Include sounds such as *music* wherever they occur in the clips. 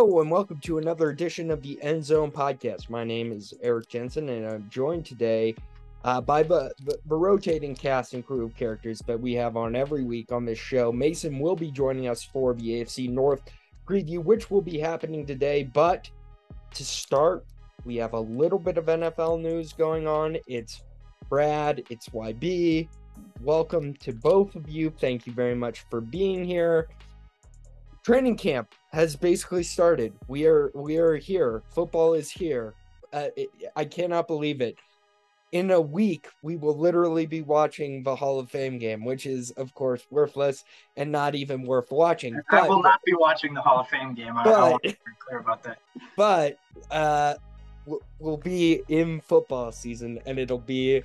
Hello and welcome to another edition of the End Zone Podcast. My name is Eric Jensen, and I'm joined today uh, by the, the, the rotating cast and crew of characters that we have on every week on this show. Mason will be joining us for the AFC North preview, which will be happening today. But to start, we have a little bit of NFL news going on. It's Brad, it's YB. Welcome to both of you. Thank you very much for being here. Training camp has basically started. We are we are here. Football is here. Uh, it, I cannot believe it. In a week, we will literally be watching the Hall of Fame game, which is, of course, worthless and not even worth watching. I will not be watching the Hall of Fame game. I, But- I want to be clear about that. but uh we'll be in football season and it'll be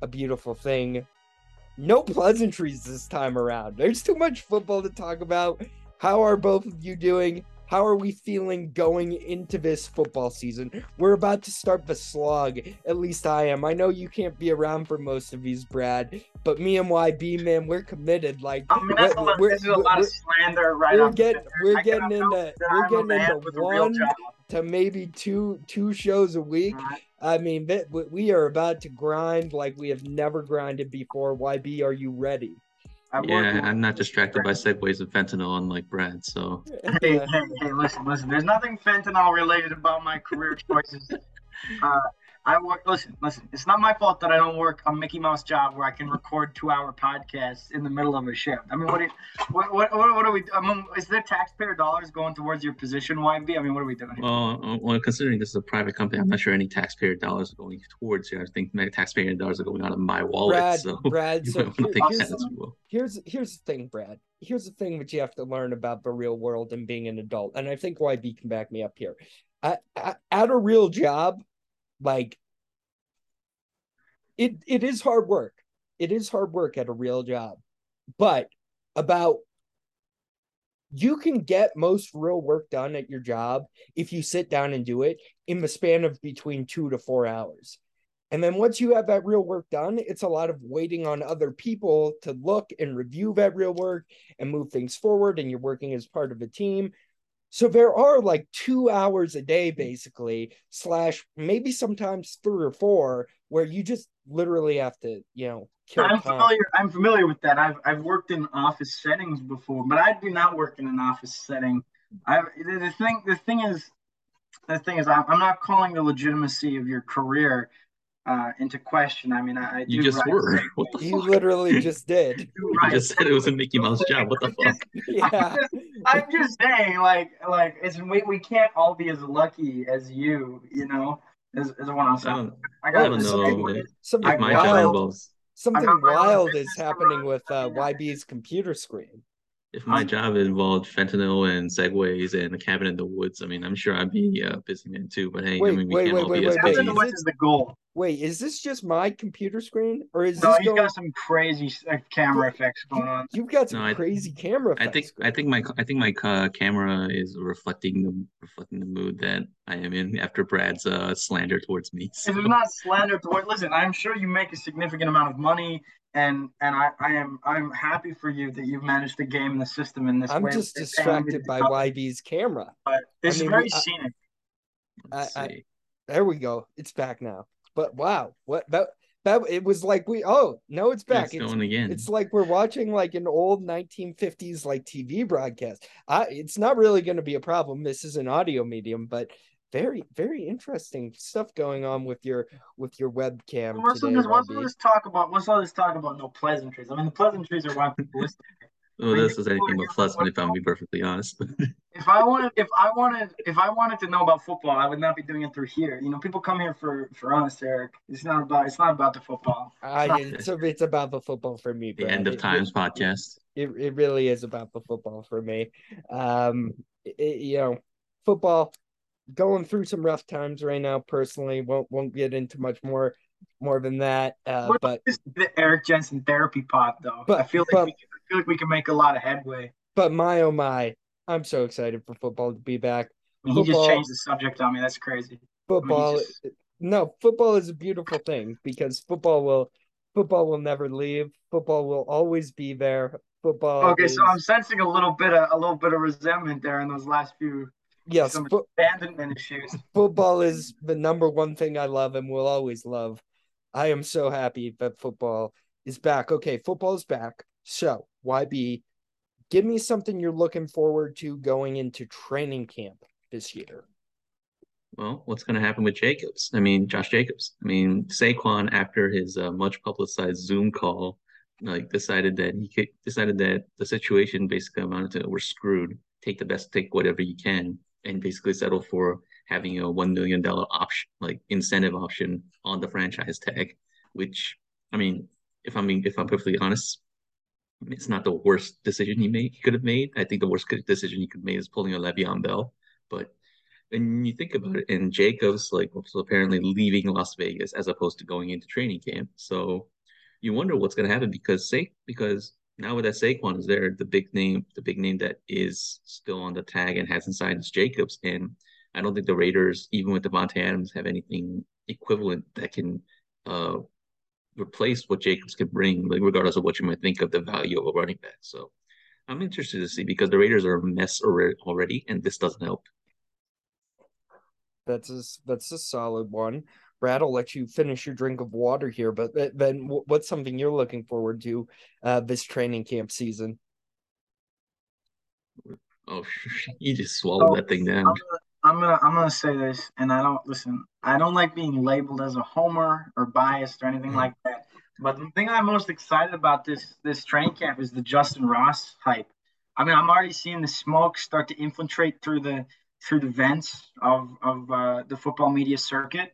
a beautiful thing no pleasantries this time around there's too much football to talk about how are both of you doing? How are we feeling going into this football season? We're about to start the slog. At least i am. I know you can't be around for most of these brad but me and yb man we're committed. Like I mean, that's we're- lot, we're- is a lot we're- of slander right we're getting- we're I getting into- we're getting into a one- to maybe two two shows a week. Alright. I mean, we are about to grind like we have never grinded before. YB, are you ready? I work Yeah, with- I'm not distracted by segues of fentanyl, unlike Brad. So Hey, hey, hey, listen, listen. There's nothing fentanyl related about my career choices. *laughs* Uh, I work. Listen, listen. It's not my fault that I don't work a Mickey Mouse job where I can record two-hour podcasts in the middle of a shift. I mean, what? Do what, what, what, what are we? I mean, is there taxpayer dollars going towards your position, YB? I mean, what are we doing? here? well, uh, well, considering this is a private company, I'm not sure any taxpayer dollars are going towards here. I think my taxpayer dollars are going out of my wallet. Brad, so *laughs* Brad. So might want to here- here's, that here's here's the thing, Brad. Here's the thing that you have to learn about the real world and being an adult. And I think YB can back me up here. At, at, at a real job, like it it is hard work. It is hard work at a real job. But about you can get most real work done at your job if you sit down and do it in the span of between two to four hours. And then once you have that real work done, it's a lot of waiting on other people to look and review that real work and move things forward. And you're working as part of a team. So there are like two hours a day, basically, slash maybe sometimes three or four, where you just literally have to, you know, kill I'm time. familiar. I'm familiar with that. I've I've worked in office settings before, but I do not work in an office setting. I the, the thing the thing is the thing is I'm, I'm not calling the legitimacy of your career uh, into question. I mean, I, I do You just were. *laughs* What the You fuck? literally *laughs* just did. do You just said it was a Mickey Mouse job. What the *laughs* fuck? Yeah. I'm just saying, like, like it's we, we can't all be as lucky as you, you know, as, as one else. I don't, I I got don't know. thing Something my wild, something I got my own wild is happening with uh, YB's computer screen. If my job involved fentanyl and segways and a cabin in the woods, I mean, I'm sure I'd be a busy man too. But hey, Wait, I mean, we wait, can't wait, all wait, be wait, as wait. That's busy. in the is the goal. Wait, is this just my computer screen, or is No, this you going? got some crazy uh, camera effects going on. You've got some No, I- crazy camera I effects. think I think my I think my uh, camera is reflecting the reflecting the mood that I am in after Brad's uh, slander towards me. So. It is not slander towards. Listen, I'm sure you make a significant amount of money, and and I, I am I'm happy for you that you've managed to game the system in this I'm way. just It's paying distracted by come, YB's camera. But it's I mean, very we- I- scenic. Let's I- I- There we go. It's back now. But wow, what that that it was like we oh no, it's back. It's It's, going again. it's like we're watching like an old 1950s like TV broadcast. I it's not really going to be a problem. This is an audio medium, but very very interesting stuff going on with your with your webcam Let's today. just let's talk about let's all just talk about no pleasantries. I mean, the pleasantries are why people listen. well, this is anything but pleasant, if I'm being perfectly honest. *laughs* If I wanted, if I wanted, if I wanted to know about football, I would not be doing it through here. You know, people come here for for us, Eric. It's not about it's not about the football. I, it's, it's about the football for me. the Brad. end of It- times podcast. it, it really is about the football for me. Um, it- you know, football going through some rough times right now. Personally, won't won't get into much more more than that. Uh, What but the Eric Jensen therapy pod though? But- I feel like but- we can, I feel like we can make a lot of headway. but my oh my, I'm so excited for football to be back. I mean, he just changed the subject on me. That's crazy. Football, just- no, football is a beautiful thing because football will football will never leave. Football will always be there. Football. Okay, is- so I'm sensing a little bit of a little bit of resentment there in those last few yes, some fo- abandonment issues. football is the number one thing I love and will always love. I am so happy that football is back. Okay, football is back. So, YB, give me something you're looking forward to going into training camp this year. Well, what's going to happen with Jacobs? I mean, Josh Jacobs. I mean, Saquon, after his uh, much publicized Zoom call, like decided that he could, decided that the situation basically amounted to we're screwed. Take the best, take whatever you can, and basically settle for having a one million dollar option, like incentive option on the franchise tag. Which, I mean, if I'm being, if I'm perfectly honest, it's not the worst decision he made. He could have made. I think the worst decision he could have made is pulling a Le'Veon Bell, but when you think about it, and Jacobs like was apparently leaving Las Vegas as opposed to going into training camp. So you wonder what's going to happen because say because now with that Saquon is there, the big name, the big name that is still on the tag and hasn't signed is Jacobs, and I don't think the Raiders, even with Davante Adams, have anything equivalent that can uh, replace what Jacobs can bring, like regardless of what you might think of the value of a running back. So I'm interested to see because the Raiders are a mess already, and this doesn't help. That's a that's a solid one. Brad, I'll let you finish your drink of water here, but then what's something you're looking forward to uh, this training camp season? Oh, *laughs* you just swallowed oh, that thing down. I'm gonna, I'm gonna, I'm gonna say this, and I don't listen. I don't like being labeled as a homer or biased or anything mm-hmm. like that. But the thing I'm most excited about this this training camp is the Justyn Ross hype. I mean, I'm already seeing the smoke start to infiltrate through the through the vents of of uh, the football media circuit.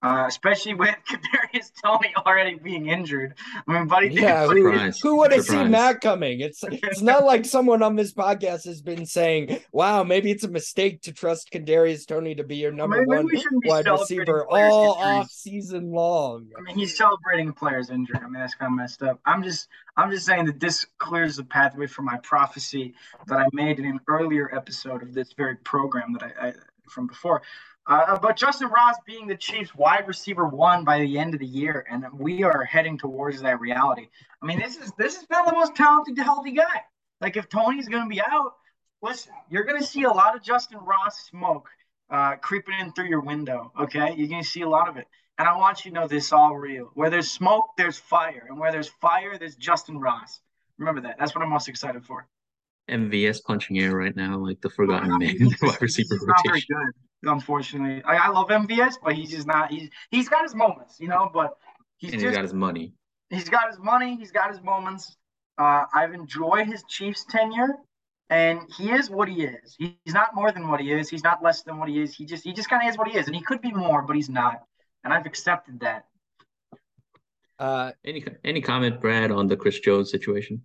Uh, especially with *laughs* Kadarius Toney already being injured. I mean, buddy, yeah, *laughs* who, who, would have seen that coming? It's it's not like someone on this podcast has been saying, "Wow, maybe it's a mistake to trust Kadarius Toney to be your number maybe one wide receiver all injuries. off season long." I mean, he's celebrating a players injured. I mean, that's kind of messed up. I'm just I'm just saying that this clears the pathway for my prophecy that I made in an earlier episode of this very program that I, I from before. Uh, but Justyn Ross being the Chiefs' wide receiver one by the end of the year, and we are heading towards that reality. I mean, this is this is not the most talented, healthy guy. Like if Toney's going to be out, listen, you're going to see a lot of Justyn Ross smoke uh, creeping in through your window. Okay, you're going to see a lot of it, and I want you to know this all real. Where there's smoke, there's fire, and where there's fire, there's Justyn Ross. Remember that. That's what I'm most excited for. MVS punching air right now, like the forgotten man *laughs* wide receiver rotation. Not very good unfortunately. I, I love MVS, but he's just not. He's he's got his moments, you know. But he's and just, he's got his money. He's got his money. He's got his moments. Uh, I've enjoyed his Chiefs tenure, and he is what he is. He's not more than what he is. He's not less than what he is. He just he just kind of is what he is, and he could be more, but he's not. And I've accepted that. Uh, any any comment, Brad, on the Chris Jones situation?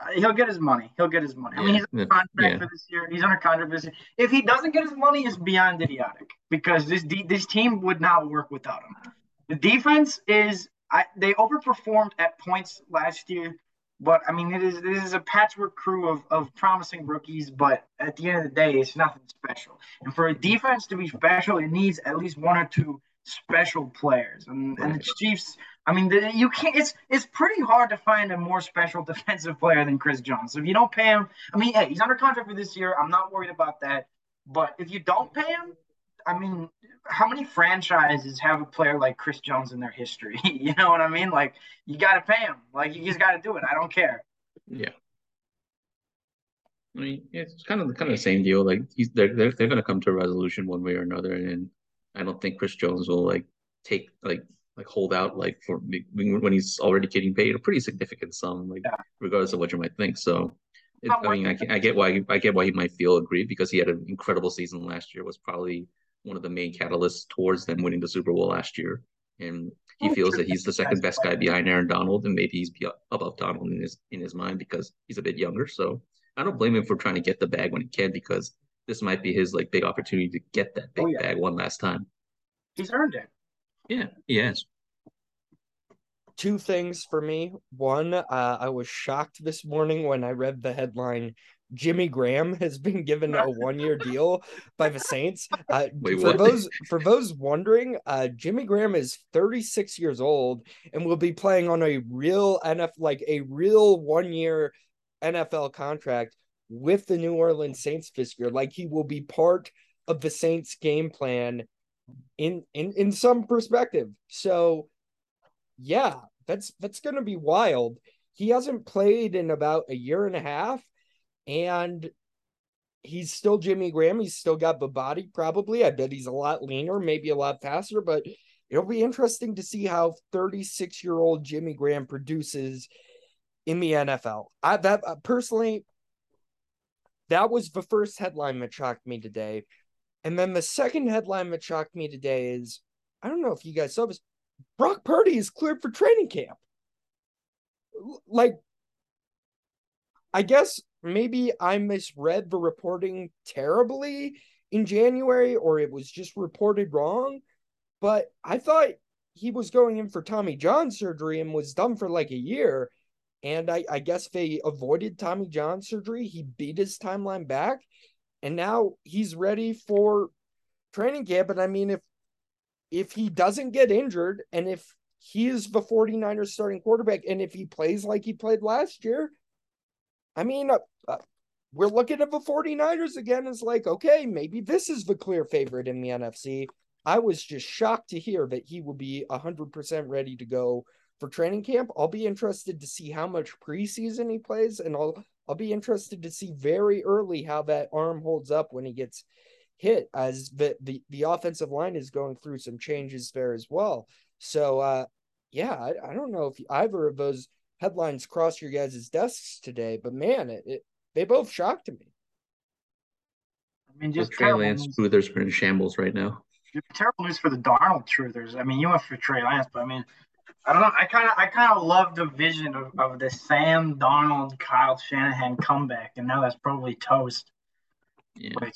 Uh, he'll get his money. He'll get his money. I mean, he's under contract yeah. for this year. He's under contract for this year. If he doesn't get his money, it's beyond idiotic because this de- this team would not work without him. The defense is I, they overperformed at points last year, but I mean, it is this is a patchwork crew of, of promising rookies. But at the end of the day, it's nothing special. And for a defense to be special, it needs at least one or two special players. And, and the Chiefs I mean, you can't. It's it's pretty hard to find a more special *laughs* defensive player than Chris Jones. So if you don't pay him, I mean, hey, he's under contract for this year. I'm not worried about that. But if you don't pay him, I mean, how many franchises have a player like Chris Jones in their history? *laughs* you know what I mean? Like, you got to pay him. Like, you just got to do it. I don't care. Yeah. I mean, it's kind of kind of the same deal. Like, he's they're they're, they're going to come to a resolution one way or another, and I don't think Chris Jones will like take like like hold out like for when he's already getting paid a pretty significant sum, like yeah. regardless of what you might think. So, it, I mean, I, I get why I get why he might feel aggrieved because he had an incredible season last year. Was probably one of the main catalysts towards them winning the Super Bowl last year, and he feels that he's the second best guy behind Aaron Donald, and maybe he's above Donald in his in his mind because he's a bit younger. So I don't blame him for trying to get the bag when he can because this might be his like big opportunity to get that big oh, yeah. bag one last time. He's earned it. Yeah, he has. Two things for me. One, uh, I was shocked this morning when I read the headline Jimmy Graham has been given a *laughs* one-year deal by the Saints. Uh, Wait, for what? those for those wondering, uh, Jimmy Graham is 36 years old and will be playing on a real NFL, like a real one-year NFL contract with the New Orleans Saints this year. Like he will be part of the Saints game plan in in in some perspective. So yeah, that's that's going to be wild. He hasn't played in about a year and a half and he's still Jimmy Graham. He's still got the body probably. I bet he's a lot leaner, maybe a lot faster, but it'll be interesting to see how 36 year old Jimmy Graham produces in the NFL. I that uh, personally, that was the first headline that shocked me today. And then the second headline that shocked me today is I don't know if you guys saw this. Brock Purdy is cleared for training camp. Like, I guess maybe I misread the reporting terribly in January, or it was just reported wrong. But I thought he was going in for Tommy John surgery and was done for like a year. And I, I guess they avoided Tommy John surgery. He beat his timeline back. And now he's ready for training camp. And I mean, if if he doesn't get injured and if he is the 49ers starting quarterback and if he plays like he played last year, I mean, uh, uh, we're looking at the 49ers again. It's like, okay, maybe this is the clear favorite in the NFC. I was just shocked to hear that he will be 100% ready to go for training camp. I'll be interested to see how much preseason he plays, and I'll I'll be interested to see very early how that arm holds up when he gets hit, as the the, the offensive line is going through some changes there as well. So, uh, yeah, I, I don't know if either of those headlines crossed your guys' desks today, but man, it, it they both shocked me. I mean, just Trey Lance truthers are in shambles right now. Terrible news for the Darnold truthers. I mean, you went for Trey Lance, but I mean, I don't know. I kind of, I kind of love the vision of, of the Sam Darnold Kyle Shanahan comeback, and now that's probably toast. Yeah. Which,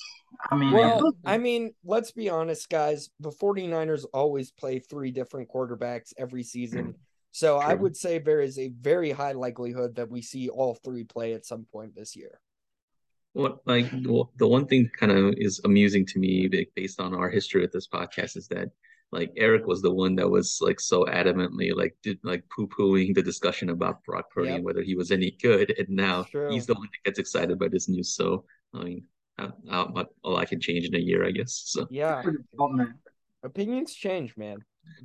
I mean, well, I mean, let's be honest, guys. The 49ers always play three different quarterbacks every season. Hmm. So True. I would say there is a very high likelihood that we see all three play at some point this year. What like the one thing kind of is amusing to me based on our history with this podcast is that like Eric was the one that was like so adamantly like did like poo pooing the discussion about Brock Purdy yep. and whether he was any good, and now he's the one that gets excited by this news. So I mean, I, I, all I can change in a year, I guess. So yeah, opinions change, man.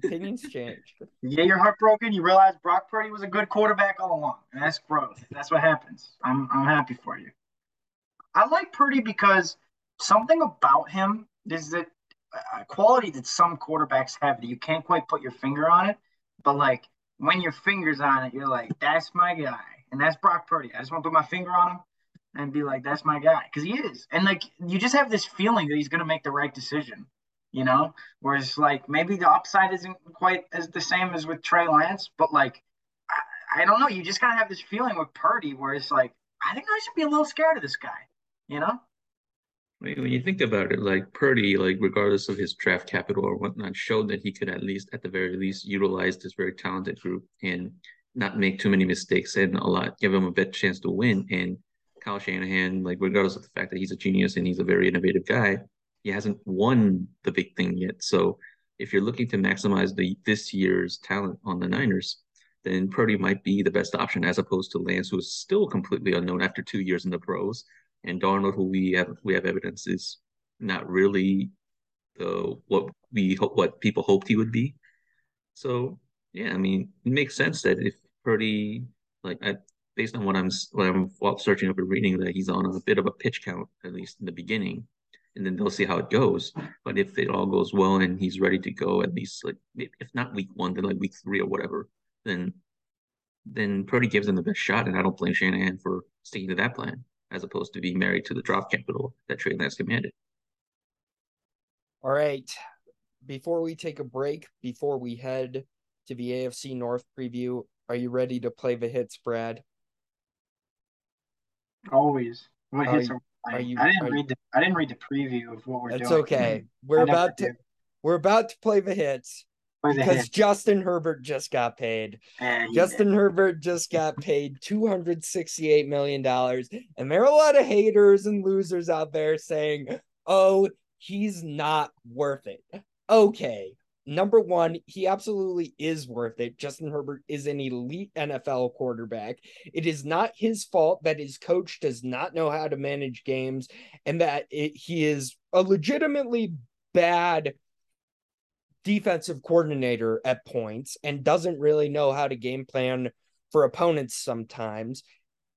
Opinions change. *laughs* Yeah, you're heartbroken. You realize Brock Purdy was a good quarterback all along, and that's growth. That's what happens. I'm I'm happy for you. I like Purdy because something about him is that a quality that some quarterbacks have that you can't quite put your finger on it, but like when your finger's on it, you're like, that's my guy, and that's Brock Purdy. I just want to put my finger on him and be like, that's my guy, because he is, and like you just have this feeling that he's gonna make the right decision you know. Whereas like maybe the upside isn't quite as the same as with Trey Lance, but like I, I don't know. You just kind of have this feeling with Purdy where it's like I think I should be a little scared of this guy, you know. When you think about it, like Purdy, like regardless of his draft capital or whatnot, showed that he could at least, at the very least, utilize this very talented group and not make too many mistakes and a lot, give him a better chance to win. And Kyle Shanahan, like regardless of the fact that he's a genius and he's a very innovative guy, he hasn't won the big thing yet. So if you're looking to maximize the this year's talent on the Niners, then Purdy might be the best option as opposed to Lance, who is still completely unknown after two years in the pros, and Darnold, who we have we have evidence is not really the what we hope what people hoped he would be. So yeah, I mean, it makes sense that if Purdy like I, based on what I'm what I'm searching up and reading that he's on a bit of a pitch count at least in the beginning and then they'll see how it goes. But if it all goes well and he's ready to go, at least like if not week one, then like week three or whatever, then then Purdy gives them the best shot, and I don't blame Shanahan for sticking to that plan as opposed to being married to the draft capital that Trey Lance commanded. All right. Before we take a break, before we head to the AFC North preview, are you ready to play the hits, Brad? Always. What hits are are you? I didn't read the. I didn't read the preview of what we're that's doing. That's okay. We're I about to. We're about to play the hits play because. Justin Herbert just got paid. Justin did. Herbert just got paid *laughs* two hundred sixty-eight million dollars, and there are a lot of haters and losers out there saying, "Oh, he's not worth it." Okay, number one, he absolutely is worth it. Justin Herbert is an elite NFL quarterback. It is not his fault that his coach does not know how to manage games and that it, he is a legitimately bad defensive coordinator at points and doesn't really know how to game plan for opponents sometimes.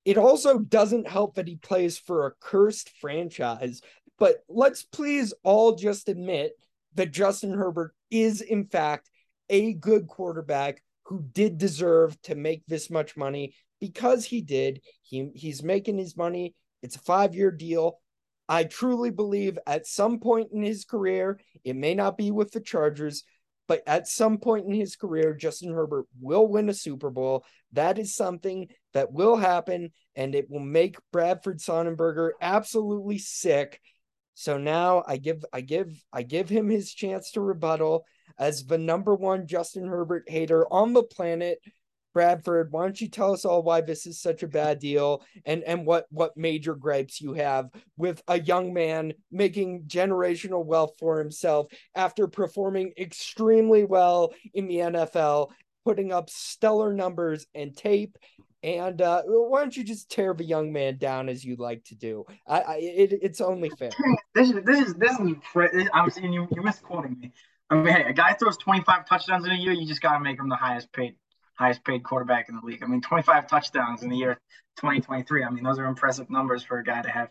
It also doesn't help that he plays for a cursed franchise. But let's please all just admit that Justin Herbert is, in fact, a good quarterback who did deserve to make this much money because he did. He, he's making his money. It's a five year deal. I truly believe at some point in his career, it may not be with the Chargers, but at some point in his career, Justin Herbert will win a Super Bowl. That is something that will happen, and it will make Bradford Sonnenberg absolutely sick. So now I give I give I give him his chance to rebuttal as the number one Justin Herbert hater on the planet. Bradford, why don't you tell us all why this is such a bad deal and and what what major gripes you have with a young man making generational wealth for himself after performing extremely well in the NFL, putting up stellar numbers and tape and uh, why don't you just tear the young man down as you like to do? I, I it, it's only fair. This is this is this is. I'm seeing you you're misquoting me. I mean, hey, a guy throws 25 touchdowns in a year, you just got to make him the highest paid highest paid quarterback in the league. I mean, 25 touchdowns in the year 2023. I mean, those are impressive numbers for a guy to have.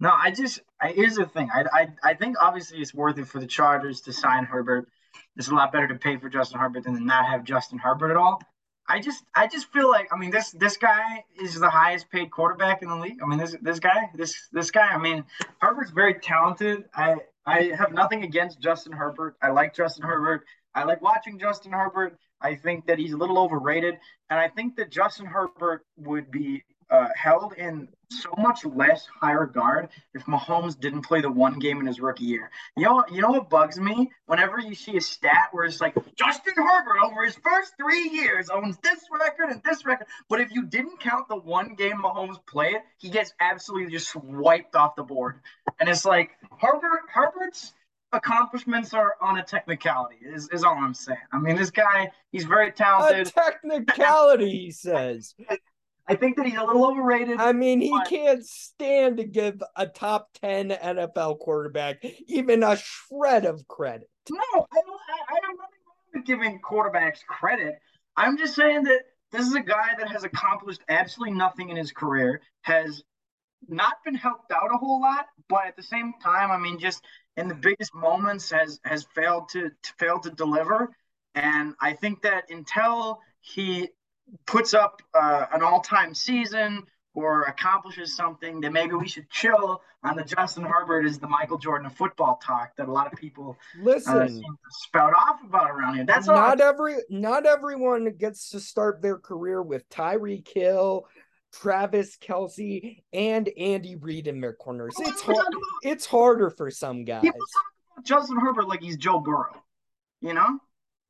No, I just I, here's the thing. I, I I think obviously it's worth it for the Chargers to sign Herbert. It's a lot better to pay for Justin Herbert than to not have Justin Herbert at all. I just I just feel like I mean this this guy is the highest paid quarterback in the league. I mean this this guy this this guy I mean Herbert's very talented. I I have nothing against Justin Herbert. I like Justin Herbert. I like watching Justin Herbert. I think that he's a little overrated, and I think that Justin Herbert would be uh, held in so much less high regard if Mahomes didn't play the one game in his rookie year. You know, you know what bugs me? Whenever you see a stat where it's like Justin Herbert over his first three years owns this record and this record, but if you didn't count the one game Mahomes played, he gets absolutely just wiped off the board. And it's like Herbert, Herbert's accomplishments are on a technicality is, is all i'm saying i mean this guy he's very talented a technicality he says *laughs* I think that he's a little overrated. I mean, he but... can't stand to give a top 10 NFL quarterback even a shred of credit. No, I don't, I, I don't with giving quarterbacks credit. I'm just saying that this is a guy that has accomplished absolutely nothing in his career, has not been helped out a whole lot, but at the same time, I mean, just in the biggest moments has has failed to, to failed to deliver. And I think that until he puts up uh, an all-time season or accomplishes something, then maybe we should chill on the Justin Herbert is the Michael Jordan of football talk that a lot of people uh, listen uh, spout off about around here. That's not every not everyone gets to start their career with Tyreek Hill, Travis Kelce and Andy Reid in their corners. It's hard. It's harder for some guys. People talk about Justin Herbert like he's Joe Burrow. You know,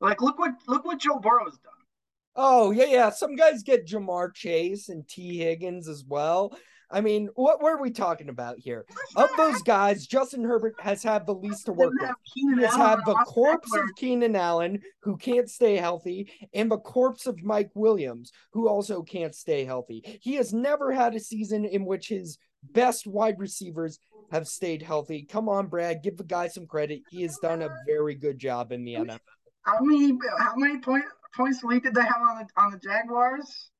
like look what look what Joe Burrow's done. Oh yeah, yeah. Some guys get Ja'Marr Chase and Tee Higgins as well. I mean, what, are we talking about here? Of those guys, Justin Herbert has had the least to work with. He has had the corpse of Keenan Allen, who can't stay healthy, and the corpse of Mike Williams, who also can't stay healthy. He has never had a season in which his best wide receivers have stayed healthy. Come on, Brad, give the guy some credit. He has done a very good job in the NFL. How many how many points points lead did they have on the on the Jaguars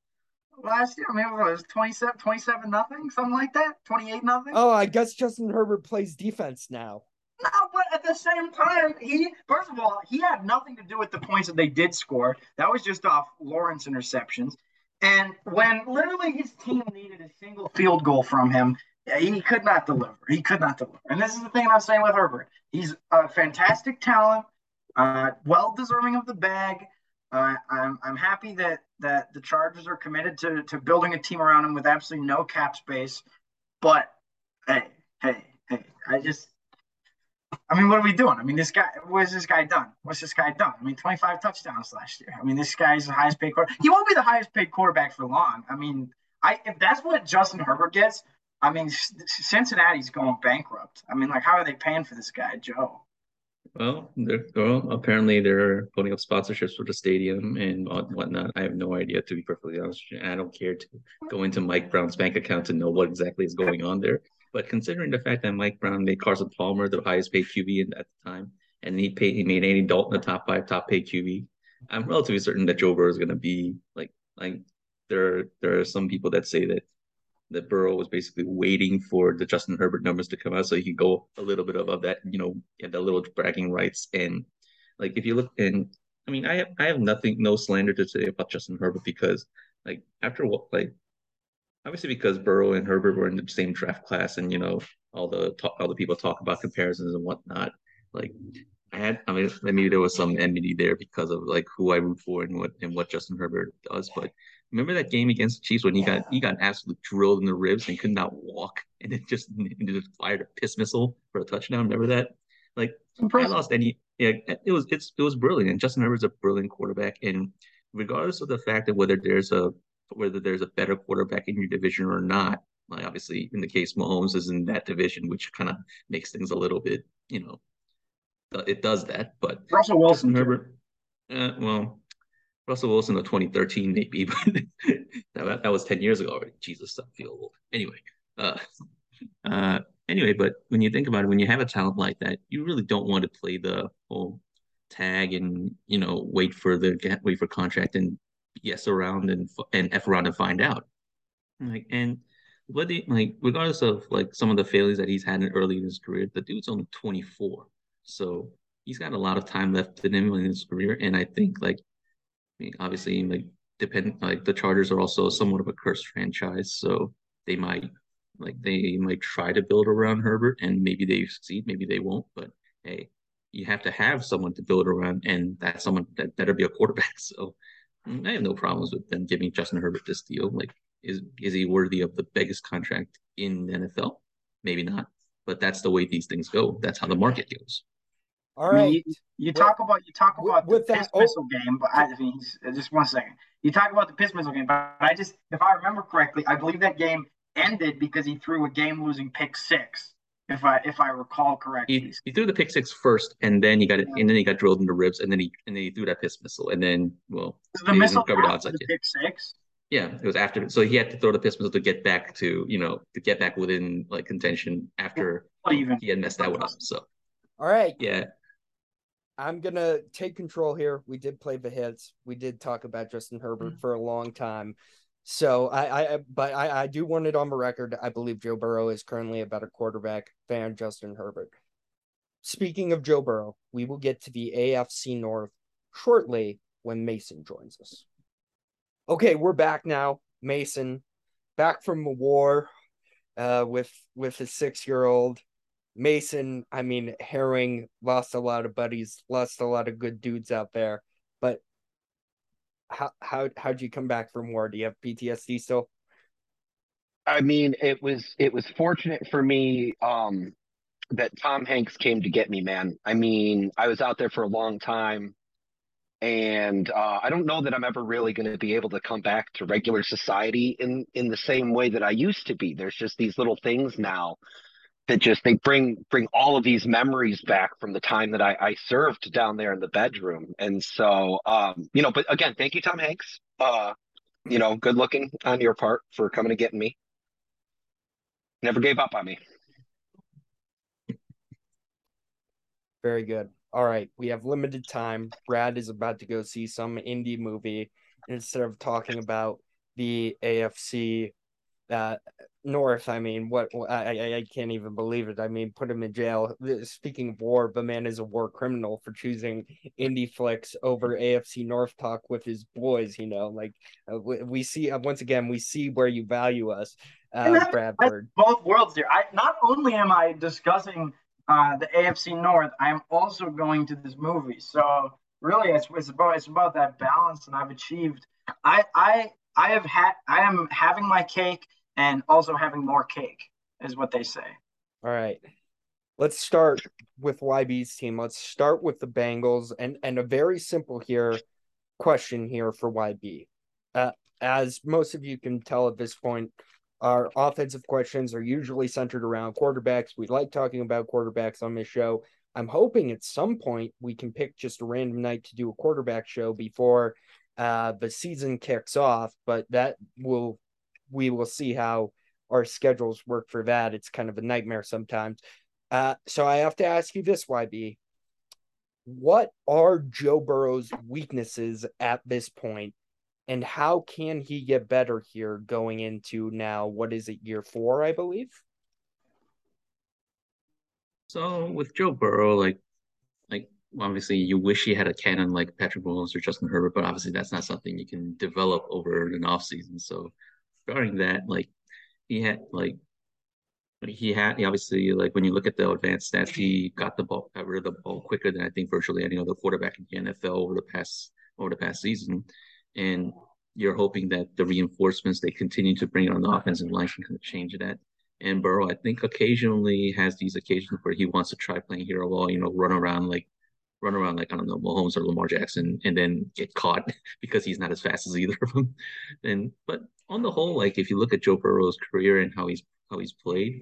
last year? I mean, it was 27, 27 nothing, something like that, 28 nothing. Oh, I guess Justin Herbert plays defense now. No, but at the same time, he first of all, he had nothing to do with the points that they did score. That was just off Lawrence interceptions. And when literally his team needed a single field goal from him, he could not deliver. He could not deliver. And this is the thing I'm saying with Herbert. He's a fantastic talent, uh, well deserving of the bag. I'm I'm happy that that the Chargers are committed to to building a team around him with absolutely no cap space. But hey, hey, hey, I just I mean, what are we doing? I mean, this guy, what's this guy done? What's this guy done? I mean, 25 touchdowns last year. I mean, this guy's the highest paid quarterback. He won't be the highest paid quarterback for long. I mean, I if that's what Justin Herbert gets, I mean, Cincinnati's going bankrupt. I mean, like, how are they paying for this guy, Joe? Well, well, apparently they're putting up sponsorships for the stadium and whatnot. I have no idea, to be perfectly honest. I don't care to go into Mike Brown's bank account to know what exactly is going on there. But considering the fact that Mike Brown made Carson Palmer the highest paid QB at the time, and he paid he made Andy Dalton the top five top paid QB, I'm relatively certain that Joe Burrow is going to be like like there. There are some people that say that that Burrow was basically waiting for the Justin Herbert numbers to come out so he could go a little bit above that, you know, get the little bragging rights. And like if you look and I mean, I have I have nothing, no slander to say about Justin Herbert because like after what like obviously because Burrow and Herbert were in the same draft class and you know all the talk, all the people talk about comparisons and whatnot. Like I had, I mean, maybe there was some enmity there because of like who I root for and what and what Justin Herbert does. But remember that game against the Chiefs when he got he got absolutely drilled in the ribs and could not walk, *laughs* and it just and just fired a piss missile for a touchdown. Remember that? Like Impressive. I lost any. Yeah, it was it's it was brilliant. And Justin Herbert's a brilliant quarterback, and regardless of the fact that whether there's a whether there's a better quarterback in your division or not, like obviously in the case Mahomes is in that division, which kind of makes things a little bit, you know, it does that. But Russell Wilson, Herbert, uh, well, Russell Wilson of 2013 maybe, *laughs* but that, that was 10 years ago already. Jesus, I feel old. Anyway, uh, uh, anyway, but when you think about it, when you have a talent like that, you really don't want to play the whole tag and you know wait for the wait for contract and yes around and and f around and find out. Like and what the like regardless of like some of the failures that he's had in early in his career, the dude's only 24. So he's got a lot of time left in him in his career. And I think like I mean, obviously like depend like the Chargers are also somewhat of a cursed franchise. So they might like they might try to build around Herbert and maybe they succeed, maybe they won't. But hey, you have to have someone to build around, and that someone that better be a quarterback. *laughs* So mm, I have no problems with them giving Justin Herbert this deal. Like, is is he worthy of the biggest contract in the NFL? Maybe not, but that's the way these things go. That's how the market goes. All right. I mean, you, you talk about you talk about with, the with piss that, missile oh, game, but I, I mean, uh, just one second. You talk about the piss missile game, but I just, if I remember correctly, I believe that game ended because he threw a game-losing pick six. If I if I recall correctly, he, he threw the pick six first, and then he got it, yeah. and then he got drilled in the ribs, and then he and then he threw that piss missile, and then well, the missile covered after the pick six. Yeah, it was after. So he had to throw the piss missile to get back to you know to get back within like contention after even he had messed that one up. So all right, yeah, I'm gonna take control here. We did play the hits. We did talk about Justin Herbert mm-hmm. for a long time. So I, I but I, I do want it on the record. I believe Joe Burrow is currently a better quarterback than Justin Herbert. Speaking of Joe Burrow, we will get to the AFC North shortly when Mason joins us. Okay, we're back now. Mason, back from the war, uh, with with his six year old. Mason, I mean, Herring lost a lot of buddies, lost a lot of good dudes out there. But how how how'd you come back from war? Do you have PTSD still? I mean, it was it was fortunate for me um, that Tom Hanks came to get me, man. I mean, I was out there for a long time, and uh, I don't know that I'm ever really going to be able to come back to regular society in in the same way that I used to be. There's just these little things now that just they bring bring all of these memories back from the time that I, I served down there in the bedroom. And so um, you know, but again, thank you, Tom Hanks. Uh, you know, good looking on your part for coming and getting me. Never gave up on me. Very good. All right, we have limited time. Brad is about to go see some indie movie. Instead of talking about the AFC uh, North, I mean, what I, I, I can't even believe it. I mean, put him in jail. Speaking of war, the man is a war criminal for choosing indie flicks over AFC North talk with his boys. You know, like uh, we, we, see uh, once again, we see where you value us, uh, Bradford. Both worlds here. I not only am I discussing uh, the AFC North, I am also going to this movie. So really, it's, it's about it's about that balance, and I've achieved. I I I have had I am having my cake and also having more cake is what they say. All right. Let's start with YB's team. Let's start with the Bengals and and a very simple here question here for YB. Uh, as most of you can tell at this point, our offensive questions are usually centered around quarterbacks. We like talking about quarterbacks on this show. I'm hoping at some point we can pick just a random night to do a quarterback show before uh, the season kicks off, but that will we will see how our schedules work for that. It's kind of a nightmare sometimes. Uh, so I have to ask you this, YB. What are Joe Burrow's weaknesses at this point, and how can he get better here going into now? What is it, year four, I believe? So with Joe Burrow, like, obviously you wish he had a cannon like Patrick Mahomes or Justin Herbert, but obviously that's not something you can develop over an off season. So regarding that, like he had like he had he obviously like when you look at the advanced stats, he got the ball got rid of the ball quicker than I think virtually any other quarterback in the NFL over the past over the past season. And you're hoping that the reinforcements they continue to bring on the offensive line can kind of change that. And Burrow, I think, occasionally has these occasions where he wants to try playing hero ball, you know, run around like run around like I don't know Mahomes or Lamar Jackson, and then get caught *laughs* because he's not as fast as either of them. And but on the whole, like if you look at Joe Burrow's career and how he's how he's played,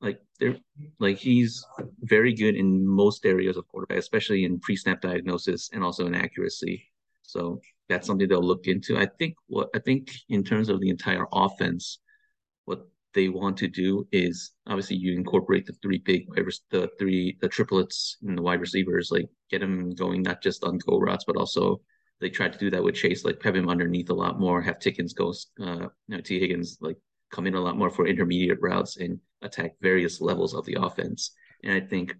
like they're like he's very good in most areas of quarterback, especially in pre-snap diagnosis and also in accuracy. So that's something they'll look into. I think what I think in terms of the entire offense, they want to do is obviously you incorporate the three big the three the triplets and the wide receivers, like get them going not just on go routes, but also they tried to do that with Chase, like have him underneath a lot more, have Tee Higgins go, uh, you know, Tee Higgins like come in a lot more for intermediate routes and attack various levels of the offense. And I think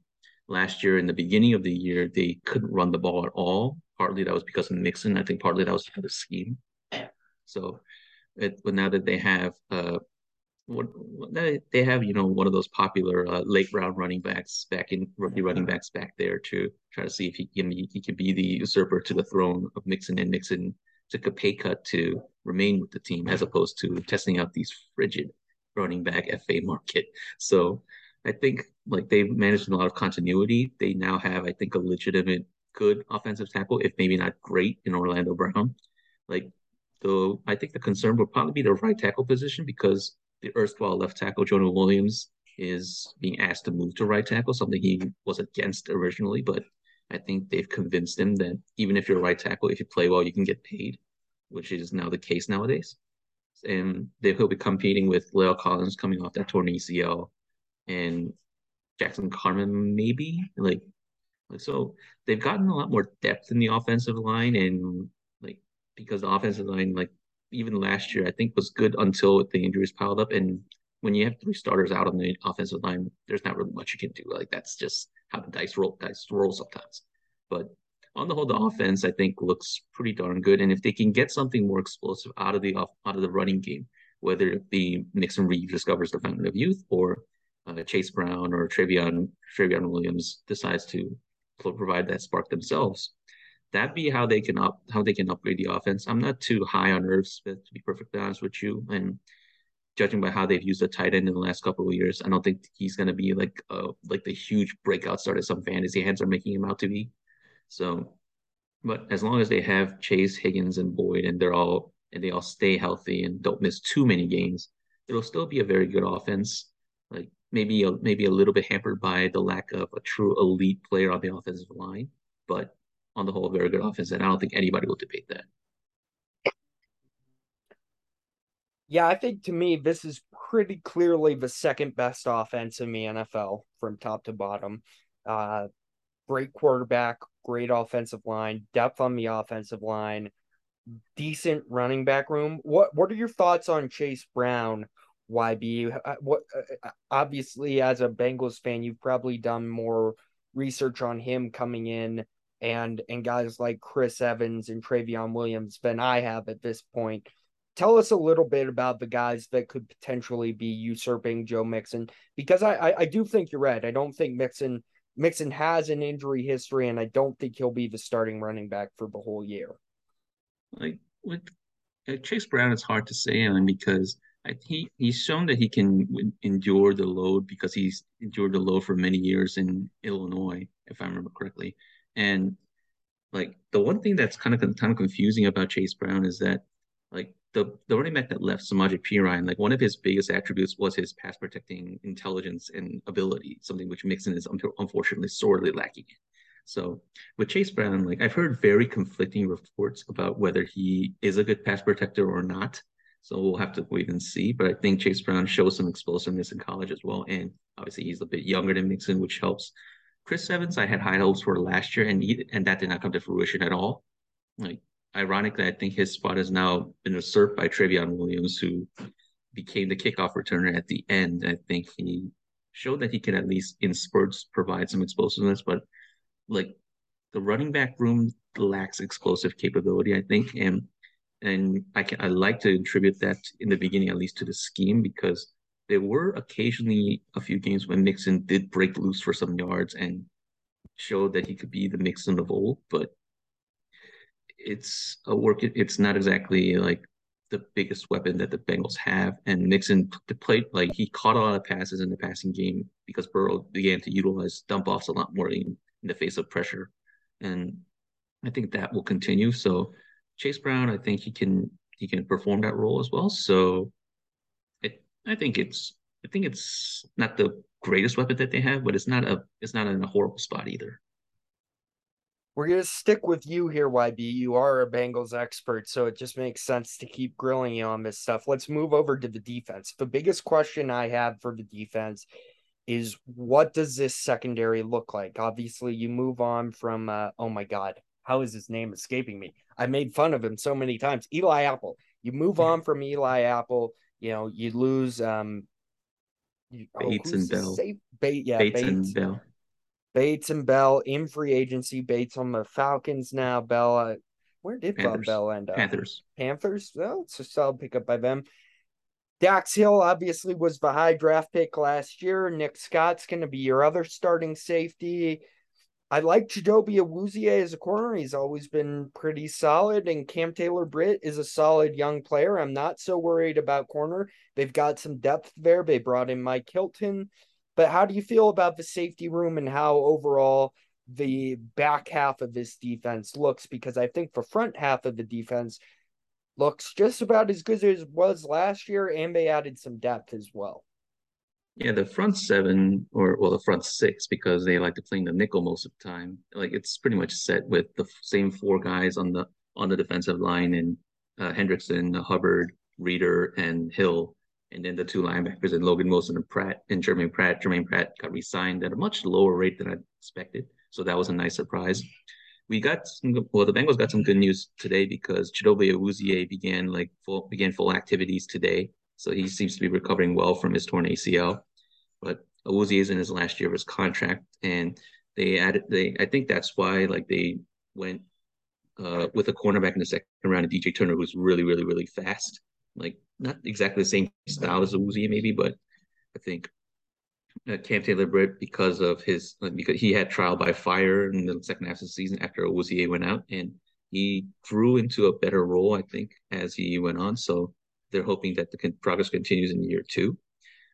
last year in the beginning of the year they couldn't run the ball at all. Partly that was because of Mixon. I think partly that was because of the scheme. So, it, but now that they have uh, what, they have, you know, one of those popular uh, late round running backs back in rookie running backs back there to try to see if he can he can be the usurper to the throne of Mixon and Mixon took a pay cut to remain with the team as opposed to testing out these frigid running back FA market. So I think like they've managed a lot of continuity. They now have, I think, a legitimate good offensive tackle, if maybe not great, in Orlando Brown. Like though I think the concern would probably be the right tackle position because the erstwhile left tackle Jonah Williams is being asked to move to right tackle, something he was against originally, but I think they've convinced him that even if you're a right tackle, if you play well, you can get paid, which is now the case nowadays. And they, he'll be competing with La'el Collins coming off that torn ACL and Jackson Carman, maybe. Like, like so they've gotten a lot more depth in the offensive line and like because the offensive line like even last year, I think was good until the injuries piled up. And when you have three starters out on the offensive line, there's not really much you can do. Like that's just how the dice roll dice roll sometimes. But on the whole, the offense I think looks pretty darn good. And if they can get something more explosive out of the off out of the running game, whether it be Mixon Reed discovers the fountain of youth or uh, Chase Brown or Trayveon Trayveon Williams decides to provide that spark themselves, that be how they can up how they can upgrade the offense. I'm not too high on Irv Smith to be perfectly honest with you, and judging by how they've used the tight end in the last couple of years, I don't think he's going to be like uh like the huge breakout star that some fantasy hands are making him out to be. So, but as long as they have Chase, Higgins, and Boyd, and they're all and they all stay healthy and don't miss too many games, it'll still be a very good offense. Like maybe a, maybe a little bit hampered by the lack of a true elite player on the offensive line, but on the whole, very good offense, and I don't think anybody will debate that. Yeah, I think to me, this is pretty clearly the second best offense in the NFL from top to bottom. Uh, great quarterback, great offensive line, depth on the offensive line, decent running back room. What What are your thoughts on Chase Brown? YB, uh, what uh, obviously as a Bengals fan, you've probably done more research on him coming in and and guys like Chris Evans and Trayveon Williams than I have at this point. Tell us a little bit about the guys that could potentially be usurping Joe Mixon because I, I, I do think you're right. I don't think Mixon Mixon has an injury history, and I don't think he'll be the starting running back for the whole year. Like with uh, Chase Brown, it's hard to say on because I, he he's shown that he can endure the load because he's endured the load for many years in Illinois, if I remember correctly. And like the one thing that's kind of kind of confusing about Chase Brown is that like the the running back that left Samaje Perine, like one of his biggest attributes was his pass protecting intelligence and ability, something which Mixon is unfortunately sorely lacking. So with Chase Brown, like I've heard very conflicting reports about whether he is a good pass protector or not. So we'll have to wait and see. But I think Chase Brown shows some explosiveness in college as well. And obviously he's a bit younger than Mixon, which helps. Chris Evans, I had high hopes for last year, and he, and that did not come to fruition at all. Like ironically, I think his spot has now been usurped by Trayveon Williams, who became the kickoff returner at the end. I think he showed that he can at least in spurts provide some explosiveness, but like the running back room lacks explosive capability, I think, and and I can I like to attribute that in the beginning at least to the scheme because there were occasionally a few games when Mixon did break loose for some yards and showed that he could be the Mixon of old, but it's a work. It's not exactly like the biggest weapon that the Bengals have. And Mixon played like he caught a lot of passes in the passing game because Burrow began to utilize dump offs a lot more in, in the face of pressure, and I think that will continue. So Chase Brown, I think he can he can perform that role as well. So I think it's I think it's not the greatest weapon that they have, but it's not a it's not in a horrible spot either. We're gonna stick with you here, YB. You are a Bengals expert, so it just makes sense to keep grilling you on this stuff. Let's move over to the defense. The biggest question I have for the defense is what does this secondary look like? Obviously, you move on from uh, oh my god, how is his name escaping me? I made fun of him so many times. Eli Apple. You move *laughs* on from Eli Apple. You know, you lose um you, oh, Bates and Bell. Safe? Yeah, Bates, Bates and Bell. Bates and Bell in free agency. Bates on the Falcons now. Bell, uh, where did Panthers. Bell end up? Panthers. Panthers. Well, it's a solid pickup by them. Dax Hill obviously was the high draft pick last year. Nick Scott's going to be your other starting safety. I like Chidobe Awuzie as a corner. He's always been pretty solid. And Cam Taylor Britt is a solid young player. I'm not so worried about corner. They've got some depth there. They brought in Mike Hilton. But how do you feel about the safety room and how overall the back half of this defense looks? Because I think the front half of the defense looks just about as good as it was last year, and they added some depth as well. Yeah, the front seven, or well, the front six, because they like to play in the nickel most of the time. Like it's pretty much set with the same four guys on the on the defensive line, and uh, Hendrickson, Hubbard, Reader, and Hill, and then the two linebackers and Logan Wilson and Pratt and Jermaine Pratt. Jermaine Pratt got re-signed at a much lower rate than I expected, so that was a nice surprise. We got some, well, the Bengals got some good news today because Chidobe Awuzie began like full began full activities today so he seems to be recovering well from his torn ACL. But Awuzie is in his last year of his contract, and they added they. I think that's why like they went uh, with a cornerback in the second round, of DJ Turner, who's really, really, really fast. Like not exactly the same style as Awuzie, maybe, but I think uh, Cam Taylor Britt because of his uh, because he had trial by fire in the second half of the season after Awuzie went out, and he grew into a better role, I think, as he went on. So they're hoping that the progress continues in year two.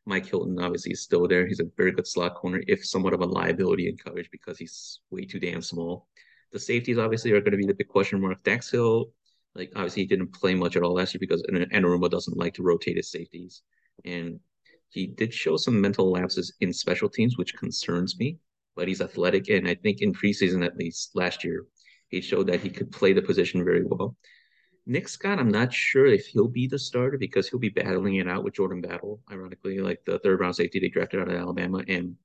Mike Hilton obviously is still there. He's a very good slot corner, if somewhat of a liability in coverage because he's way too damn small. The safeties obviously are going to be the big question mark. Dax Hill, like obviously he didn't play much at all last year because Anarumo doesn't like to rotate his safeties, and he did show some mental lapses in special teams, which concerns me. But he's athletic, and I think in preseason at least last year, he showed that he could play the position very well. Nick Scott, I'm not sure if he'll be the starter because he'll be battling it out with Jordan Battle, ironically, like the third round safety they drafted out of Alabama. And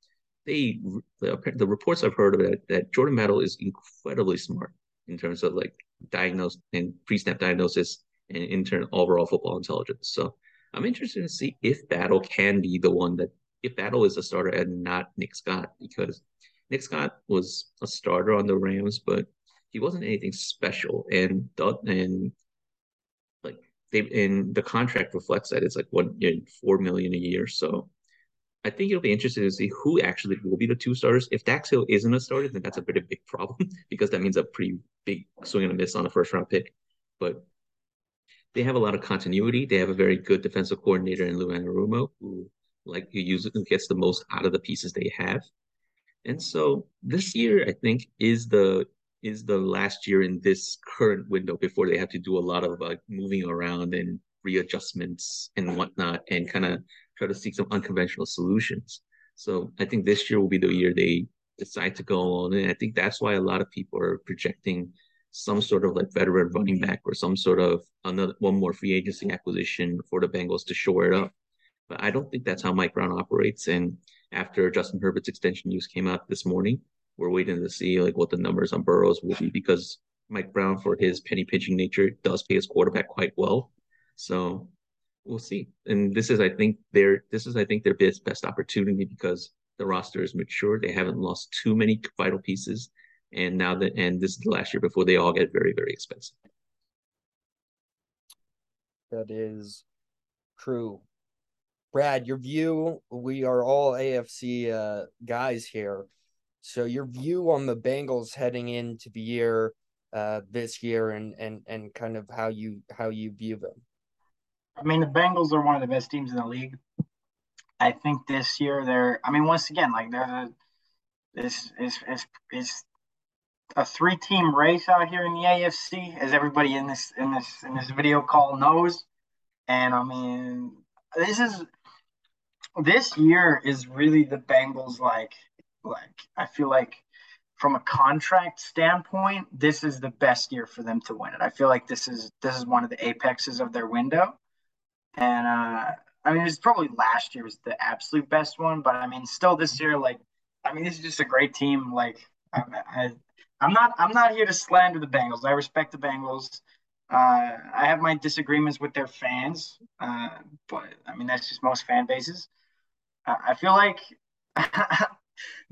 they, the, the reports I've heard of that, that Jordan Battle is incredibly smart in terms of like diagnose and pre-snap diagnosis and intern overall football intelligence. So I'm interested to see if Battle can be the one that if Battle is a starter and not Nick Scott because Nick Scott was a starter on the Rams, but he wasn't anything special. And and they and the contract reflects that it's like one you know, four million a year. So I think it'll be interesting to see who actually will be the two starters. If Dax Hill isn't a starter, then that's a pretty big problem *laughs* because that means a pretty big swing and a miss on a first round pick. But they have a lot of continuity. They have a very good defensive coordinator in Lou Anarumo, who like who uses and gets the most out of the pieces they have. And so this year, I think, is the is the last year in this current window before they have to do a lot of like moving around and readjustments and whatnot and kind of try to seek some unconventional solutions. So I think this year will be the year they decide to go on. And I think that's why a lot of people are projecting some sort of like veteran running back or some sort of another one more free agency acquisition for the Bengals to shore it up. But I don't think that's how Mike Brown operates. And after Justin Herbert's extension news came out this morning, we're waiting to see like what the numbers on Burrows will be because Mike Brown, for his penny pinching nature, does pay his quarterback quite well. So we'll see. And this is, I think, their this is, I think, their best best opportunity because the roster is mature. They haven't lost too many vital pieces, and now that and this is the last year before they all get very very expensive. That is true. Brad, your view, we are all AFC uh, guys here. So your view on the Bengals heading into the year uh, this year and and and kind of how you how you view them. I mean, the Bengals are one of the best teams in the league. I think this year they're. I mean, once again, like they're the, this is is is a three team race out here in the AFC, as everybody in this in this in this video call knows. And I mean, this is this year is really the Bengals like like I feel like from a contract standpoint, this is the best year for them to win it. I feel like this is this is one of the apexes of their window. And uh I mean it's probably last year was the absolute best one, but I mean still this year, like I mean this is just a great team. Like I, I I'm not I'm not here to slander the Bengals. I respect the Bengals. Uh, I have my disagreements with their fans, uh, but I mean that's just most fan bases. I feel like *laughs*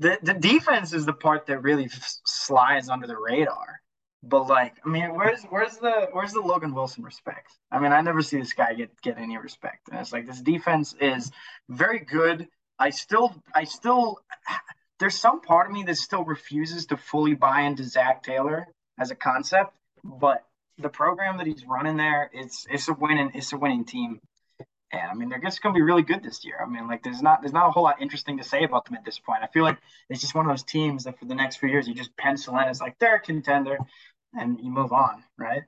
the the defense is the part that really slides under the radar. But like, I mean, where's where's the where's the Logan Wilson respect? I mean, I never see this guy get get any respect. And it's like this defense is very good. I still I still *sighs* there's some part of me that still refuses to fully buy into Zac Taylor as a concept, but the program that he's running there, it's it's a winning it's a winning team. And I mean, they're just going to be really good this year. I mean, like there's not there's not a whole lot interesting to say about them at this point. I feel like it's just one of those teams that for the next few years you just pencil in as like they're a contender, and you move on, right?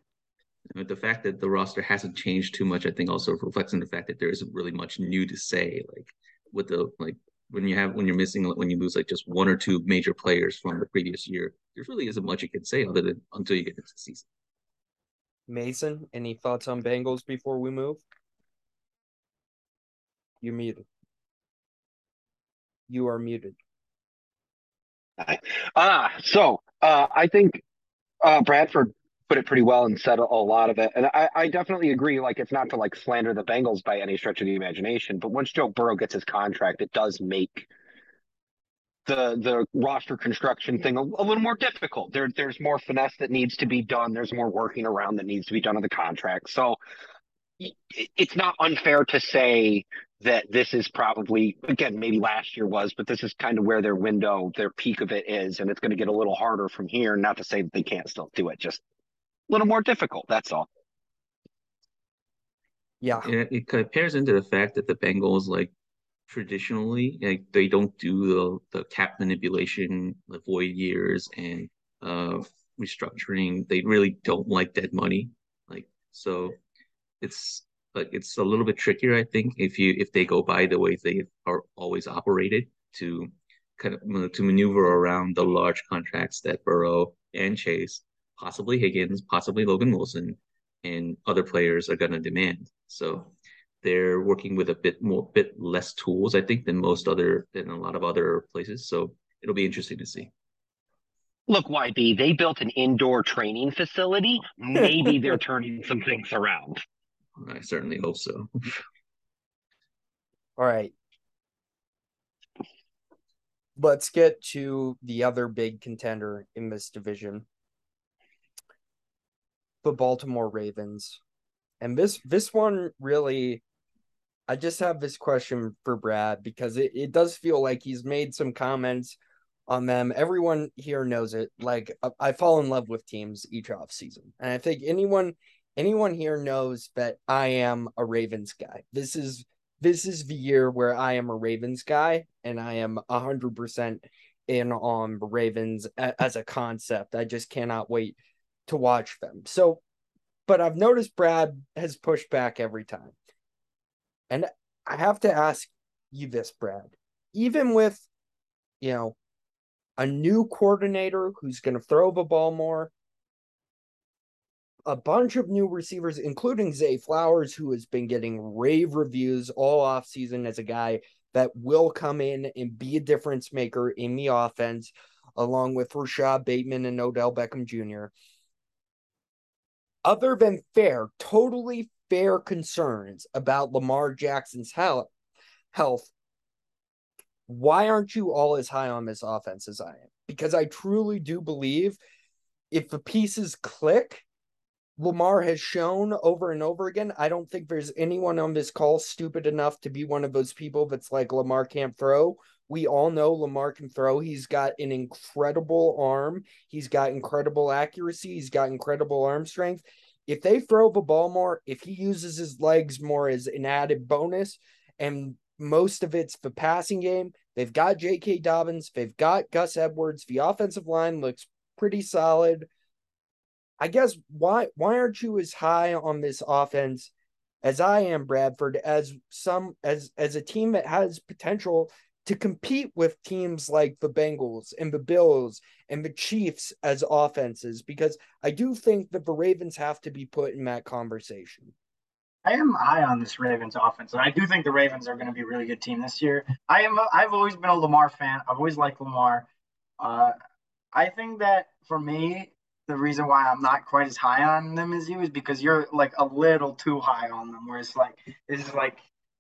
But the fact that the roster hasn't changed too much, I think, also reflects on the fact that there isn't really much new to say. Like with the like when you have when you're missing when you lose like just one or two major players from the previous year, there really isn't much you can say other than until you get into the season. Mason, any thoughts on Bengals before we move? You're muted. You are muted. Ah, so uh, I think uh, Bradford put it pretty well and said a, a lot of it, and I, I definitely agree. Like, it's not to like slander the Bengals by any stretch of the imagination, but once Joe Burrow gets his contract, it does make the the roster construction thing a, a, little more difficult. There there's more finesse that needs to be done. There's more working around that needs to be done on the contract. So it's not unfair to say that this is probably again maybe last year was but this is kind of where their window their peak of it is and it's going to get a little harder from here. Not to say that they can't still do it just a little more difficult that's all. Yeah. It, it compares into the fact that the bengals like traditionally like they don't do the, the cap manipulation the void years and uh restructuring. They really don't like dead money. Like so it's like it's a little bit trickier, I think, if you if they go by the way they are always operated to kind of to maneuver around the large contracts that Burrow and Chase, possibly Higgins, possibly Logan Wilson, and other players are going to demand. So they're working with a bit more, bit less tools, I think, than most other than a lot of other places. So it'll be interesting to see. Look, YB, they built an indoor training facility. Maybe they're turning some things around. I certainly hope so. All right. Let's get to the other big contender in this division. The Baltimore Ravens. And this this one really I just have this question for Brad because it, it does feel like he's made some comments on them. Everyone here knows it. Like I fall in love with teams each off season. And I think anyone anyone here knows that I am a Ravens guy. This is this is the year where I am a Ravens guy and I am 100% in on Ravens a, as a concept. I just cannot wait to watch them. So, but I've noticed Brad has pushed back every time. And I have to ask you this, Brad. Even with, you know, a new coordinator who's going to throw the ball more, a bunch of new receivers, including Zay Flowers, who has been getting rave reviews all off season as a guy that will come in and be a difference maker in the offense, along with Rashod Bateman and Odell Beckham Jr. Other than fair, totally fair concerns about Lamar Jackson's health, health, why aren't you all as high on this offense as I am? Because I truly do believe if the pieces click, Lamar has shown over and over again. I don't think there's anyone on this call stupid enough to be one of those people that's like Lamar can't throw. We all know Lamar can throw. He's got an incredible arm. He's got incredible accuracy. He's got incredible arm strength. If they throw the ball more, if he uses his legs more as an added bonus, and most of it's the passing game, they've got J.K. Dobbins, they've got Gus Edwards. The offensive line looks pretty solid. I guess why why aren't you as high on this offense as I am, Bradford, as some as as a team that has potential to compete with teams like the Bengals and the Bills and the Chiefs as offenses? Because I do think that the Ravens have to be put in that conversation. I am high on this Ravens offense, and I do think the Ravens are going to be a really good team this year. I am. I've always been a Lamar fan. I've always liked Lamar. Uh, I think that for me, the reason why I'm not quite as high on them as you is because you're like a little too high on them. Where it's like this is like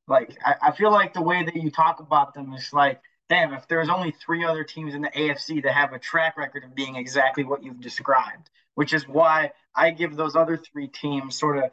like I, I feel like the way that you talk about them is like damn if there's only three other teams in the AFC that have a track record of being exactly what you've described, which is why I give those other three teams sort of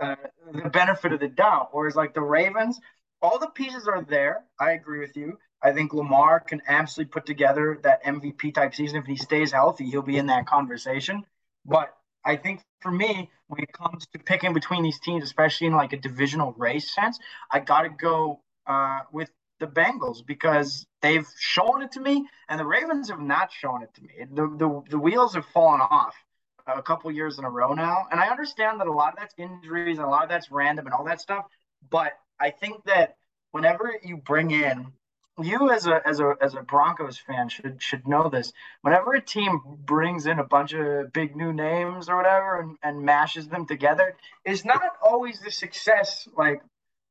uh, the benefit of the doubt. Whereas like the Ravens, all the pieces are there. I agree with you. I think Lamar can absolutely put together that MVP type season. If he stays healthy, he'll be in that conversation. But I think for me, when it comes to picking between these teams, especially in like a divisional race sense, I got to go uh, with the Bengals because they've shown it to me, and the Ravens have not shown it to me. The the, the wheels have fallen off a couple years in a row now, and I understand that a lot of that's injuries and a lot of that's random and all that stuff. But I think that whenever you bring in you as a as a as a Broncos fan should should know this. Whenever a team brings in a bunch of big new names or whatever and, and mashes them together, it's not always the success like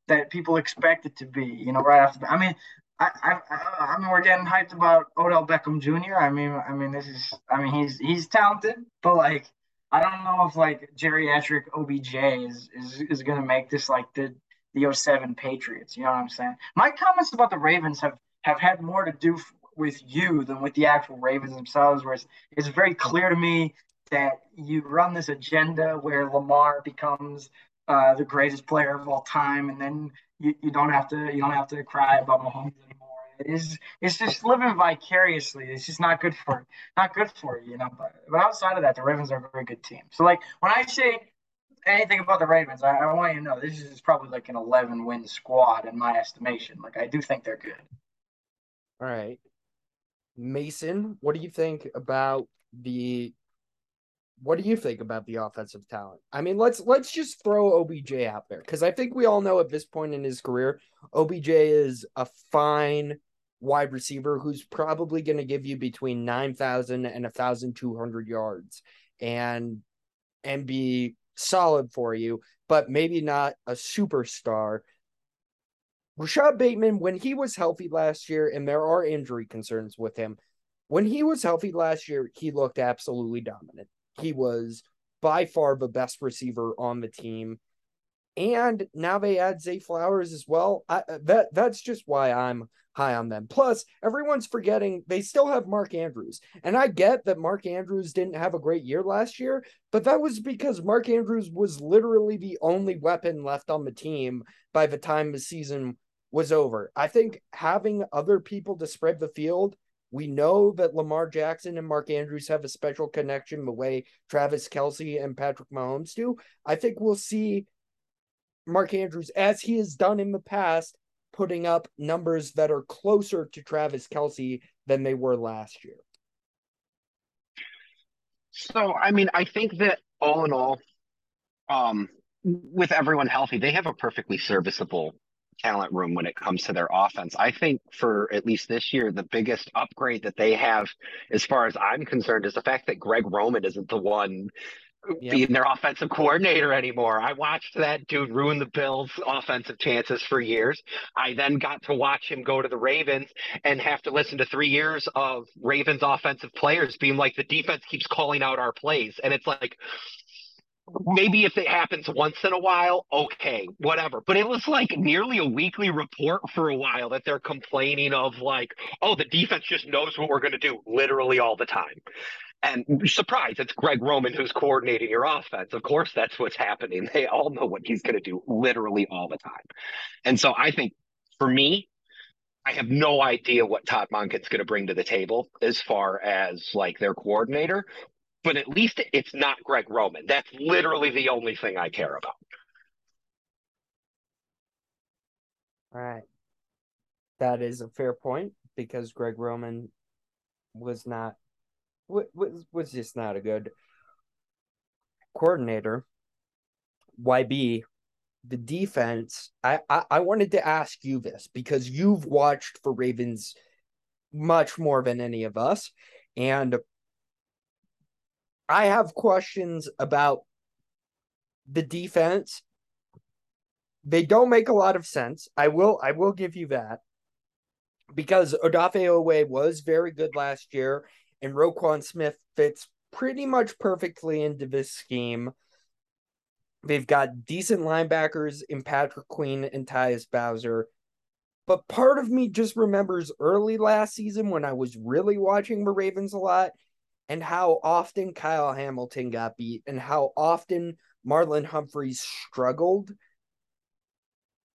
that people expect it to be. You know, right off after. I mean, I, I I mean we're getting hyped about Odell Beckham Jr. I mean I mean this is I mean he's he's talented, but like I don't know if like geriatric OBJ is is, is gonna make this like the the 07 Patriots. You know what I'm saying? My comments about the Ravens have have had more to do f- with you than with the actual Ravens themselves. Where it's, it's very clear to me that you run this agenda where Lamar becomes uh, the greatest player of all time, and then you, you don't have to you don't have to cry about Mahomes anymore. It's it's just living vicariously. It's just not good for not good for you, you know. But, but outside of that, the Ravens are a very good team. So like when I say anything about the Ravens, I, I want you to know this is probably like an 11 win squad in my estimation. Like I do think they're good. All right. Mason, what do you think about the what do you think about the offensive talent? I mean, let's let's just throw OBJ out there cuz I think we all know at this point in his career, OBJ is a fine wide receiver who's probably going to give you between 9,000 and 1,200 yards and and be solid for you, but maybe not a superstar. Rashod Bateman, when he was healthy last year, and there are injury concerns with him, when he was healthy last year, he looked absolutely dominant. He was by far the best receiver on the team. And now they add Zay Flowers as well. I, that that's just why I'm high on them. Plus, everyone's forgetting they still have Mark Andrews. And I get that Mark Andrews didn't have a great year last year, but that was because Mark Andrews was literally the only weapon left on the team by the time the season was over. I think having other people to spread the field we know that Lamar Jackson and Mark Andrews have a special connection the way Travis Kelce and Patrick Mahomes do. I think we'll see Mark Andrews, as he has done in the past, putting up numbers that are closer to Travis Kelce than they were last year? So, I mean, I think that all in all, um, with everyone healthy, they have a perfectly serviceable talent room when it comes to their offense. I think for at least this year, the biggest upgrade that they have, as far as I'm concerned, is the fact that Greg Roman isn't the one yep. being their offensive coordinator anymore. I watched that dude ruin the Bills' offensive chances for years. I then got to watch him go to the Ravens and have to listen to three years of Ravens offensive players being like, the defense keeps calling out our plays. And it's like, maybe if it happens once in a while, okay, whatever. But it was like nearly a weekly report for a while that they're complaining of like, oh, the defense just knows what we're going to do literally all the time. And surprise, it's Greg Roman who's coordinating your offense. Of course, that's what's happening. They all know what he's going to do literally all the time. And so I think for me, I have no idea what Todd Monken's going to bring to the table as far as like their coordinator, but at least it's not Greg Roman. That's literally the only thing I care about. All right. That is a fair point because Greg Roman was not was was just not a good coordinator. YB, the defense. I, I I wanted to ask you this because you've watched for Ravens much more than any of us, and I have questions about the defense. They don't make a lot of sense. I will I will give you that. Because Odafe Oweh was very good last year, and Roquan Smith fits pretty much perfectly into this scheme. They've got decent linebackers in Patrick Queen and Tyus Bowser. But part of me just remembers early last season when I was really watching the Ravens a lot and how often Kyle Hamilton got beat and how often Marlon Humphreys struggled.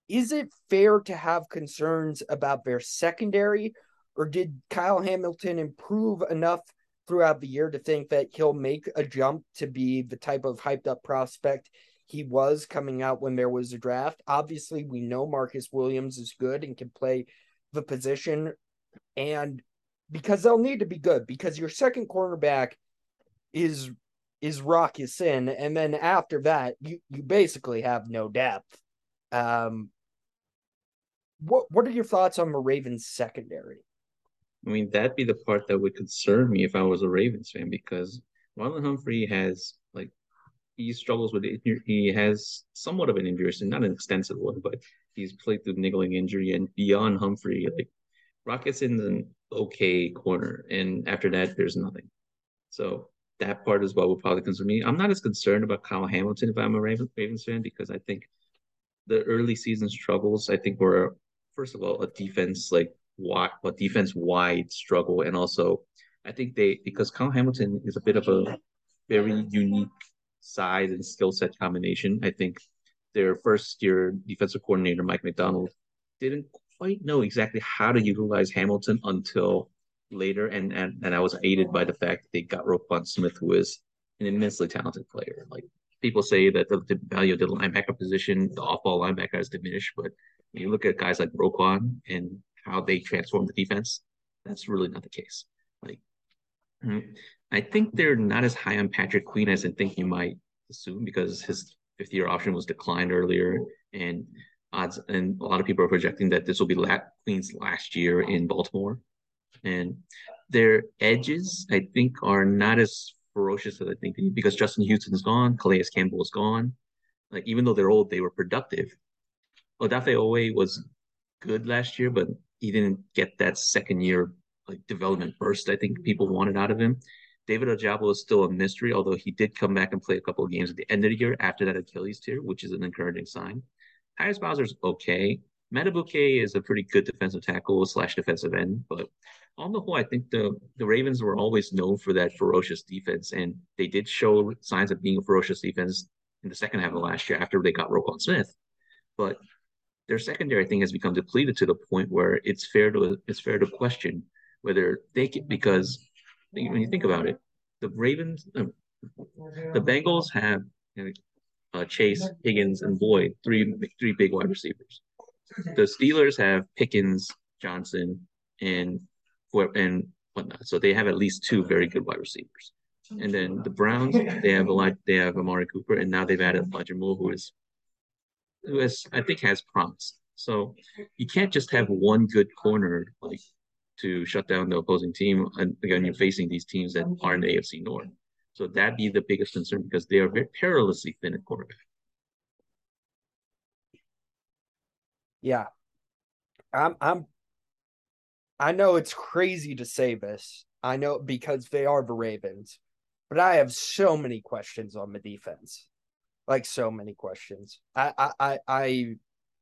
Is it fair to have concerns about their secondary, or did Kyle Hamilton improve enough throughout the year to think that he'll make a jump to be the type of hyped up prospect he was coming out when there was a draft? Obviously, we know Marcus Williams is good and can play the position. And because they'll need to be good because your second cornerback is is Rock Ya-Sin, and then after that, you you basically have no depth. Um, what what are your thoughts on the Ravens secondary? I mean, that'd be the part that would concern me if I was a Ravens fan because Marlon Humphrey has like he struggles with it. He has somewhat of an injury, so not an extensive one, but he's played through niggling injury. And beyond Humphrey, like Rock Ya-Sin's an okay corner, and after that, there's nothing. So that part is what would probably concern me. I'm not as concerned about Kyle Hamilton if I'm a Ravens, Ravens fan because I think the early season struggles, I think were first of all a defense like wide, a defense wide struggle, and also I think they because Kyle Hamilton is a bit of a very unique size and skill set combination. I think their first year defensive coordinator Mike Macdonald didn't quite know exactly how to utilize Hamilton until later, and and, and I was aided by the fact that they got Roquan Smith, who is an immensely talented player. Like people say that the, the value of the linebacker position, the off-ball linebacker has diminished, but when you look at guys like Roquan and how they transform the defense, that's really not the case. Like, mm, I think they're not as high on Patrick Queen as I think you might assume because his fifth year option was declined earlier, and odds, and a lot of people are projecting that this will be Queen's last year in Baltimore. And their edges, I think, are not as ferocious as I think because Justin Houston's gone, Calais Campbell is gone. Like even though they're old, they were productive. Odafe Oweh was good last year, but he didn't get that second year like development burst I think people wanted out of him. David Ojabo is still a mystery, although he did come back and play a couple of games at the end of the year after that Achilles tear, which is an encouraging sign. Tyus Bowser's okay. Madubuike is a pretty good defensive tackle slash defensive end, but on the whole, I think the the Ravens were always known for that ferocious defense, and they did show signs of being a ferocious defense in the second half of last year after they got Roquan Smith. But their secondary, I think, has become depleted to the point where it's fair to it's fair to question whether they can because when you think about it, the Ravens, uh, the Bengals have uh, Chase, Higgins, and Boyd, three three big wide receivers. the Steelers have Pickens, Johnson, and and whatnot. So they have at least two very good wide receivers. And then the Browns, they have a lot. They have Amari Cooper, and now they've added Elijah Moore, who is, who is I think has promise. So you can't just have one good corner like to shut down the opposing team. And again, you're facing these teams that are in the AFC North. So that'd be the biggest concern because they are very perilously thin at quarterback. Yeah. I'm I'm I know it's crazy to say this. I know because they are the Ravens, but I have so many questions on the defense. Like so many questions. I I I, I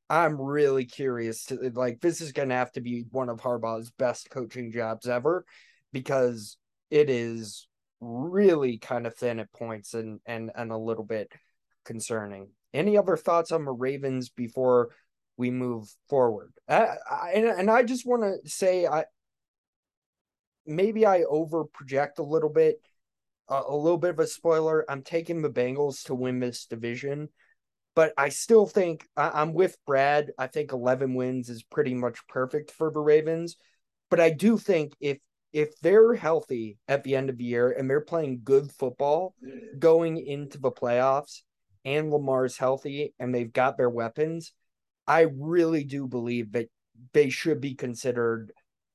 I'm really curious to like this is gonna have to be one of Harbaugh's best coaching jobs ever because it is really kind of thin at points and and and a little bit concerning. Any other thoughts on the Ravens before we move forward. I, I, and, and I just want to say I maybe I over project a little bit. A little bit of a spoiler. I'm taking the Bengals to win this division, but I still think I, I'm with Brad. I think 11 wins is pretty much perfect for the Ravens, but I do think if if they're healthy at the end of the year and they're playing good football going into the playoffs and Lamar's healthy and they've got their weapons, I really do believe that they should be considered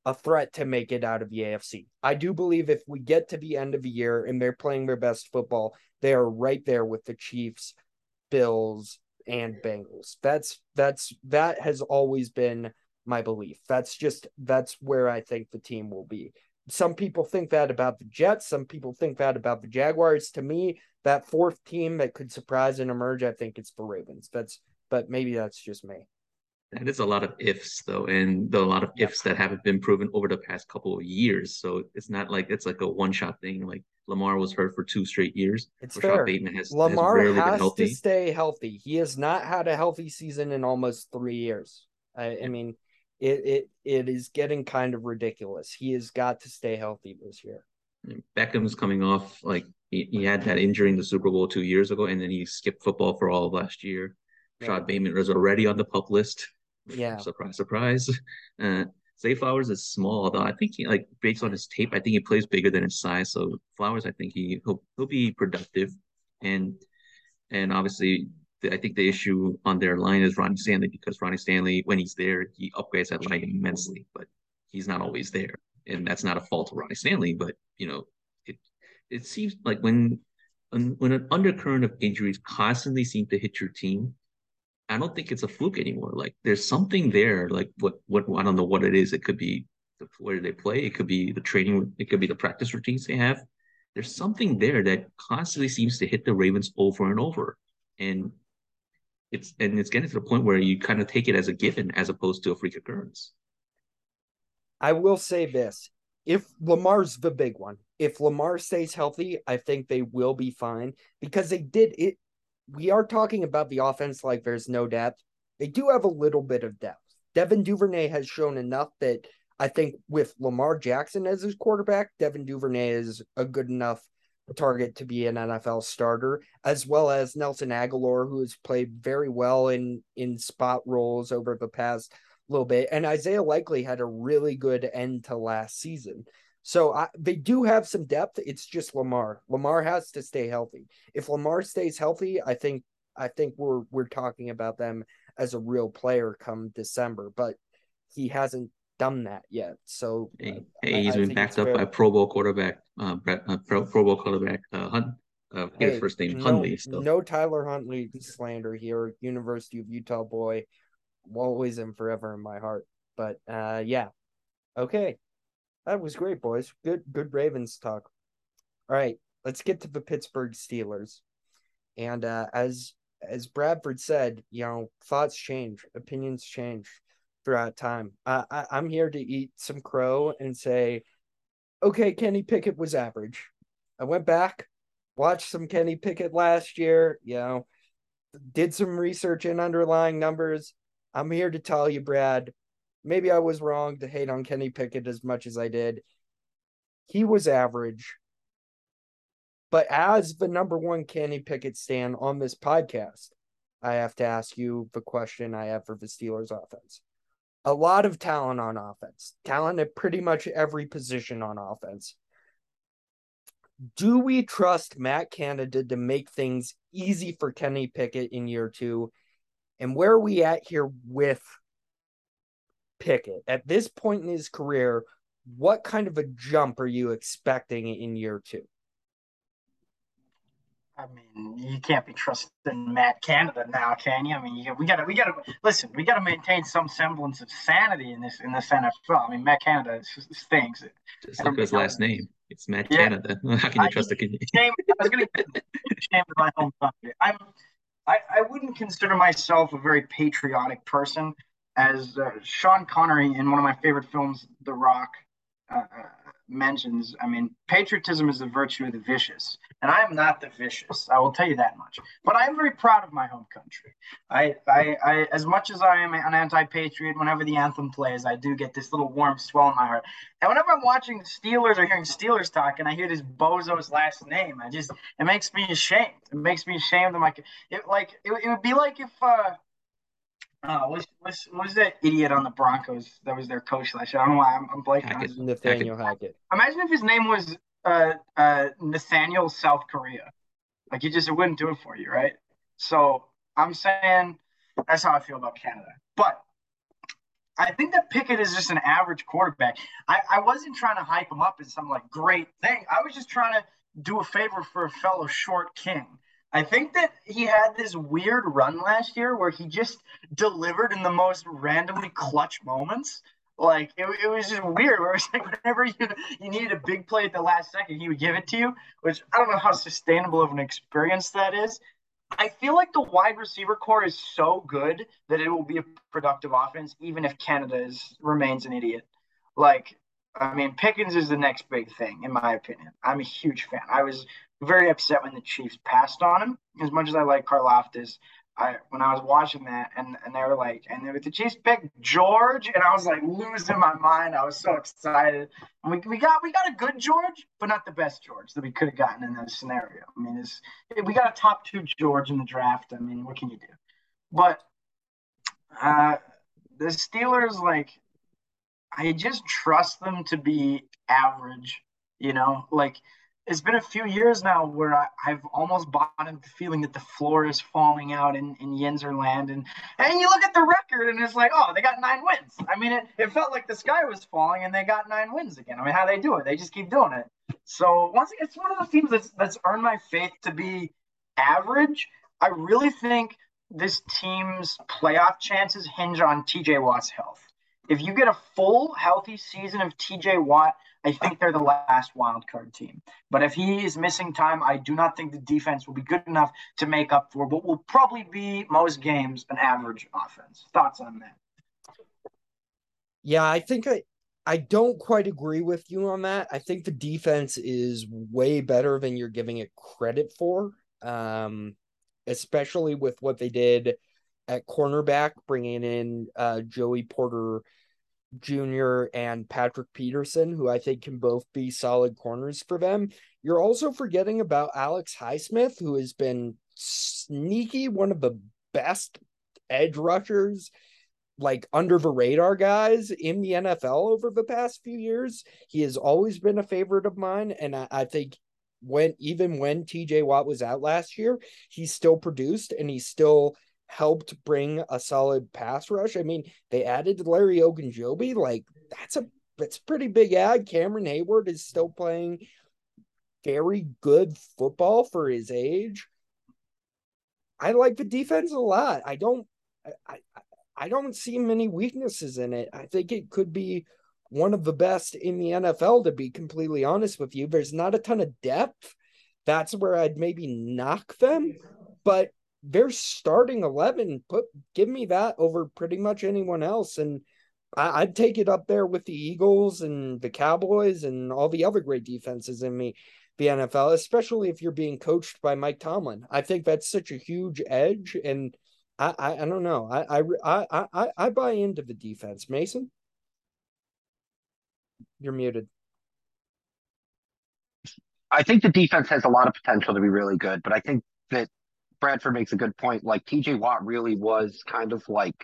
a threat to make it out of the AFC. I do believe if we get to the end of the year and they're playing their best football, they are right there with the Chiefs, Bills, and Bengals. That's that's that has always been my belief. That's just that's where I think the team will be. Some people think that about the Jets, some people think that about the Jaguars. To me, that fourth team that could surprise and emerge, I think it's the Ravens. That's but maybe that's just me. That is a lot of ifs though, and a lot of ifs that haven't been proven over the past couple of years. So it's not like it's like a one shot thing. Like Lamar was hurt for two straight years. It's Rashod fair. Bateman has Lamar has, has to stay healthy. He has not had a healthy season in almost three years. I, I mean, it it it is getting kind of ridiculous. He has got to stay healthy this year. Beckham's coming off like he, he had that injury in the Super Bowl two years ago, and then he skipped football for all of last year. Rashod Bateman was already on the pup list. Yeah. Surprise, surprise. *laughs* Uh, Zay Flowers is small though. I think he like based on his tape, I think he plays bigger than his size. So Flowers, I think he he'll he'll be productive, and and obviously I think the issue on their line is Ronnie Stanley because Ronnie Stanley when he's there he upgrades that line immensely, but he's not always there, and that's not a fault of Ronnie Stanley. But you know it it seems like when when an undercurrent of injuries constantly seem to hit your team, I don't think it's a fluke anymore. Like there's something there. Like what what I don't know what it is. It could be the where they play. It could be the training. It could be the practice routines they have. There's something there that constantly seems to hit the Ravens over and over, and it's and it's getting to the point where you kind of take it as a given as opposed to a freak occurrence. I will say this: if Lamar's the big one, if Lamar stays healthy, I think they will be fine because they did it we are talking about the offense like there's no depth. They do have a little bit of depth. Devin Duvernay has shown enough that I think with Lamar Jackson as his quarterback, Devin Duvernay is a good enough target to be an NFL starter, as well as Nelson Agholor, who has played very well in in spot roles over the past little bit, and Isaiah Likely had a really good end to last season. So I, they do have some depth. It's just Lamar. Lamar has to stay healthy. If Lamar stays healthy, I think I think we're we're talking about them as a real player come December. But he hasn't done that yet. So hey, hey he's I, been I backed up by Pro Bowl quarterback, uh, uh, Pro, Pro Bowl quarterback uh, Hunt. Uh, hey, his first name no, Huntley. So. No Tyler Huntley slander here. University of Utah boy, always and forever in my heart. But uh, yeah, okay. That was great, boys. Good, good Ravens talk. All right, let's get to the Pittsburgh Steelers. And uh, as as Bradford said, you know, thoughts change, opinions change throughout time. Uh, I, I'm here to eat some crow and say, okay, Kenny Pickett was average. I went back, watched some Kenny Pickett last year. You know, did some research in underlying numbers. I'm here to tell you, Brad, maybe I was wrong to hate on Kenny Pickett as much as I did. He was average. But as the number one Kenny Pickett stand on this podcast, I have to ask you the question I have for the Steelers offense. A lot of talent on offense, talent at pretty much every position on offense. Do we trust Matt Canada to make things easy for Kenny Pickett in year two? And where are we at here with Pickett? At this point in his career, what kind of a jump are you expecting in year two? I mean, you can't be trusting Matt Canada now, can you? I mean, you, we gotta, we gotta listen. We gotta maintain some semblance of sanity in this in this NFL. I mean, Matt Canada stinks. Just look at his last name. It's Matt yeah. Canada. *laughs* How can you I, trust the Canadian? Shame, I was gonna shame my home country. I'm, I, I wouldn't consider myself a very patriotic person. As uh, Sean Connery in one of my favorite films, The Rock, uh, uh mentions, I mean, patriotism is the virtue of the vicious, and I am not the vicious. I will tell you that much. But I am very proud of my home country. I, I, I as much as I am an anti-patriot, whenever the anthem plays, I do get this little warm swell in my heart. And whenever I'm watching Steelers or hearing Steelers talk, and I hear this bozo's last name, I just it makes me ashamed. It makes me ashamed of my. It like it, it would be like if. uh uh, what's, what's, what is that idiot on the Broncos that was their coach last year? I don't know why I'm, I'm blanking. Hackett. Nathaniel Hackett. Imagine if his name was uh, uh, Nathaniel South Korea. Like you just it wouldn't do it for you, right? So I'm saying that's how I feel about Canada. But I think that Pickett is just an average quarterback. I, I wasn't trying to hype him up as some like great thing. I was just trying to do a favor for a fellow short king. I think that he had this weird run last year where he just delivered in the most randomly clutch moments. Like it, it was just weird. Where it was like whenever you, you needed a big play at the last second, he would give it to you. Which I don't know how sustainable of an experience that is. I feel like the wide receiver core is so good that it will be a productive offense, even if Canada is remains an idiot. Like I mean, Pickens is the next big thing, in my opinion. I'm a huge fan. I was very upset when the Chiefs passed on him. As much as I like Karlaftis, I when I was watching that and, and they were like, and with the Chiefs pick George, and I was like losing my mind. I was so excited. And we, we got we got a good George, but not the best George that we could have gotten in that scenario. I mean, it's we got a top two George in the draft. I mean, what can you do? But uh, the Steelers, like, I just trust them to be average. You know, like it's been a few years now where I, have almost bought into the feeling that the floor is falling out in, in Yinzerland. And, and you look at the record and it's like, oh, they got nine wins. I mean, it, it felt like the sky was falling and they got nine wins again. I mean, how they do it? They just keep doing it. So once it's one of those teams that's, that's earned my faith to be average. I really think this team's playoff chances hinge on TJ Watt's health. If you get a full healthy season of TJ Watt, I think they're the last wild card team. But if he is missing time, I do not think the defense will be good enough to make up for what will probably be most games an average offense. Thoughts on that? Yeah, I think I I don't quite agree with you on that. I think the defense is way better than you're giving it credit for. Um, especially with what they did at cornerback, bringing in uh, Joey Porter Jr. and Patrick Peterson, who I think can both be solid corners for them. You're also forgetting about Alex Highsmith, who has been sneaky, one of the best edge rushers, like under the radar guys in the NFL over the past few years. He has always been a favorite of mine, and I, I think when even when TJ Watt was out last year, he still produced and he still helped bring a solid pass rush. I mean, they added Larry Ogunjobi. Like that's a that's pretty big ad. Cameron Heyward is still playing very good football for his age. I like the defense a lot. I don't I, I don't see many weaknesses in it. I think it could be one of the best in the NFL to be completely honest with you. There's not a ton of depth. That's where I'd maybe knock them, but their starting 11 put give me that over pretty much anyone else and I, would take it up there with the Eagles and the Cowboys and all the other great defenses in me the NFL, especially if you're being coached by Mike Tomlin. I think that's such a huge edge, and I I, I don't know. I, I I I I buy into the defense. Mason, you're muted. I think the defense has a lot of potential to be really good, but I think that Bradford makes a good point. Like TJ Watt really was kind of like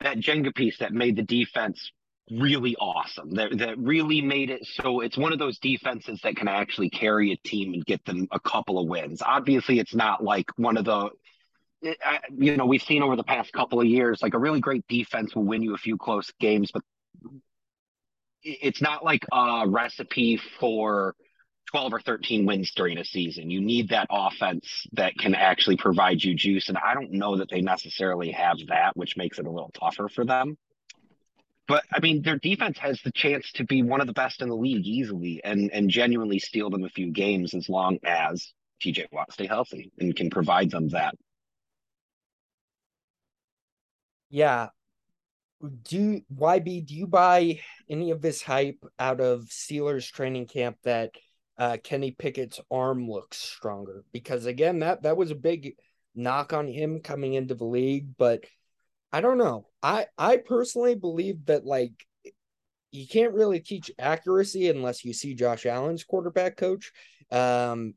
that Jenga piece that made the defense really awesome. That that really made it so it's one of those defenses that can actually carry a team and get them a couple of wins. Obviously, it's not like one of the eh, you know we've seen over the past couple of years like a really great defense will win you a few close games, but it's not like a recipe for 12 or 13 wins during a season. You need that offense that can actually provide you juice. And I don't know that they necessarily have that, which makes it a little tougher for them. But I mean, their defense has the chance to be one of the best in the league easily and, and genuinely steal them a few games as long as TJ Watt stay healthy and can provide them that. Yeah. Do YB, do you buy any of this hype out of Steelers training camp that uh, Kenny Pickett's arm looks stronger. Because again that that was a big knock on him coming into the league but I don't know. I I personally believe that like you can't really teach accuracy unless you see Josh Allen's quarterback coach. Um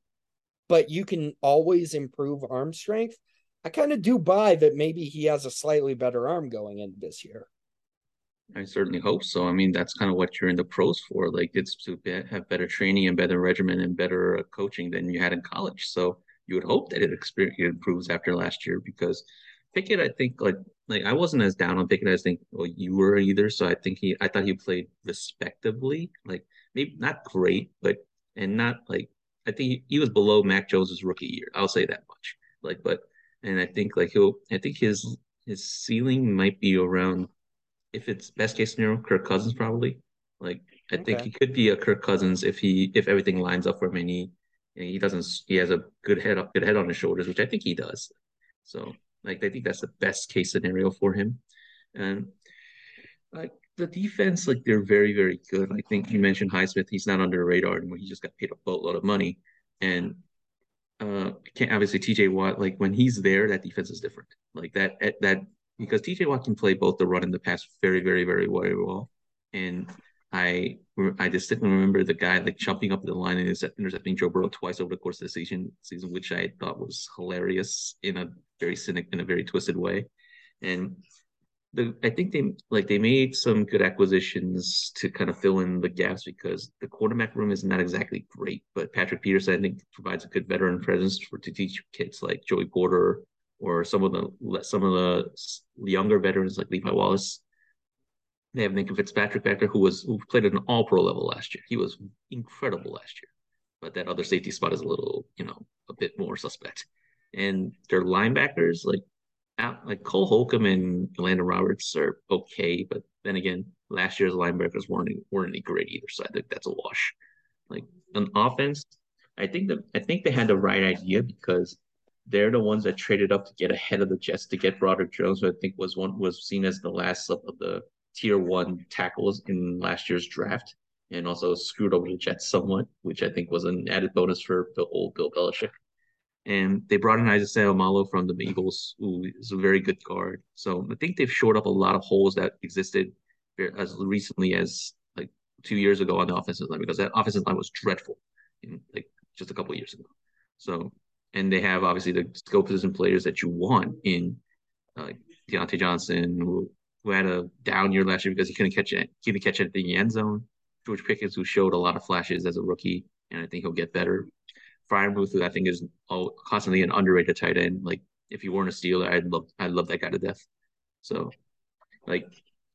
but you can always improve arm strength. I kind of do buy that maybe he has a slightly better arm going into this year I certainly hope so. I mean, that's kind of what you're in the pros for. Like, it's to be, have better training and better regimen and better uh, coaching than you had in college. So you would hope that it, experience, it improves after last year because Pickett, I think, like, like I wasn't as down on Pickett as I think well you were either. So I think he, I thought he played respectably, like maybe not great, but and not like I think he, he was below Mac Jones's rookie year. I'll say that much. Like, but and I think like he'll, I think his his ceiling might be around if it's best case scenario, Kirk Cousins probably. Like I okay. think he could be a Kirk Cousins if he if everything lines up for him and he he doesn't he has a good head good head on his shoulders, which I think he does. So like I think that's the best case scenario for him. And like the defense, like they're very, very good. I think you mentioned Highsmith, he's not under the radar anymore. He just got paid a boatload of money. And uh can't obviously TJ Watt, like when he's there, that defense is different. Like that that because TJ Watt can play both the run and the pass very, very, very, very well. And I I didn't remember the guy like jumping up the line and intercepting Joe Burrow twice over the course of the season, season which I thought was hilarious in a very cynic in a very twisted way. And the I think they like they made some good acquisitions to kind of fill in the gaps because the quarterback room is not exactly great, but Patrick Peterson I think provides a good veteran presence for to teach kids like Joey Porter or some of the some of the younger veterans like Levi Wallace. They have Minkah Fitzpatrick back there, who was who played at an All Pro level last year. He was incredible last year, but that other safety spot is a little, you know, a bit more suspect. And their linebackers, like like Cole Holcomb and Elandon Roberts, are okay, but then again, last year's linebackers weren't weren't any great either, so I think that's a wash. Like on offense, I think that I think they had the right idea because they're the ones that traded up to get ahead of the Jets to get Broderick Jones, who I think was one was seen as the last of the tier one tackles in last year's draft, and also screwed over the Jets somewhat, which I think was an added bonus for the old Bill Belichick. And they brought in Isaiah Seumalo from the Eagles, who is a very good guard. So I think they've shored up a lot of holes that existed as recently as like two years ago on the offensive line because that offensive line was dreadful, in, like just a couple years ago. So and they have obviously the skill position players that you want in uh, Diontae Johnson, who, who had a down year last year because he couldn't catch it, couldn't catch it at the end zone. George Pickens, who showed a lot of flashes as a rookie, and I think he'll get better. Freiermuth, who I think is constantly an underrated tight end. Like if he weren't a Steeler, I'd love I'd love that guy to death. So, like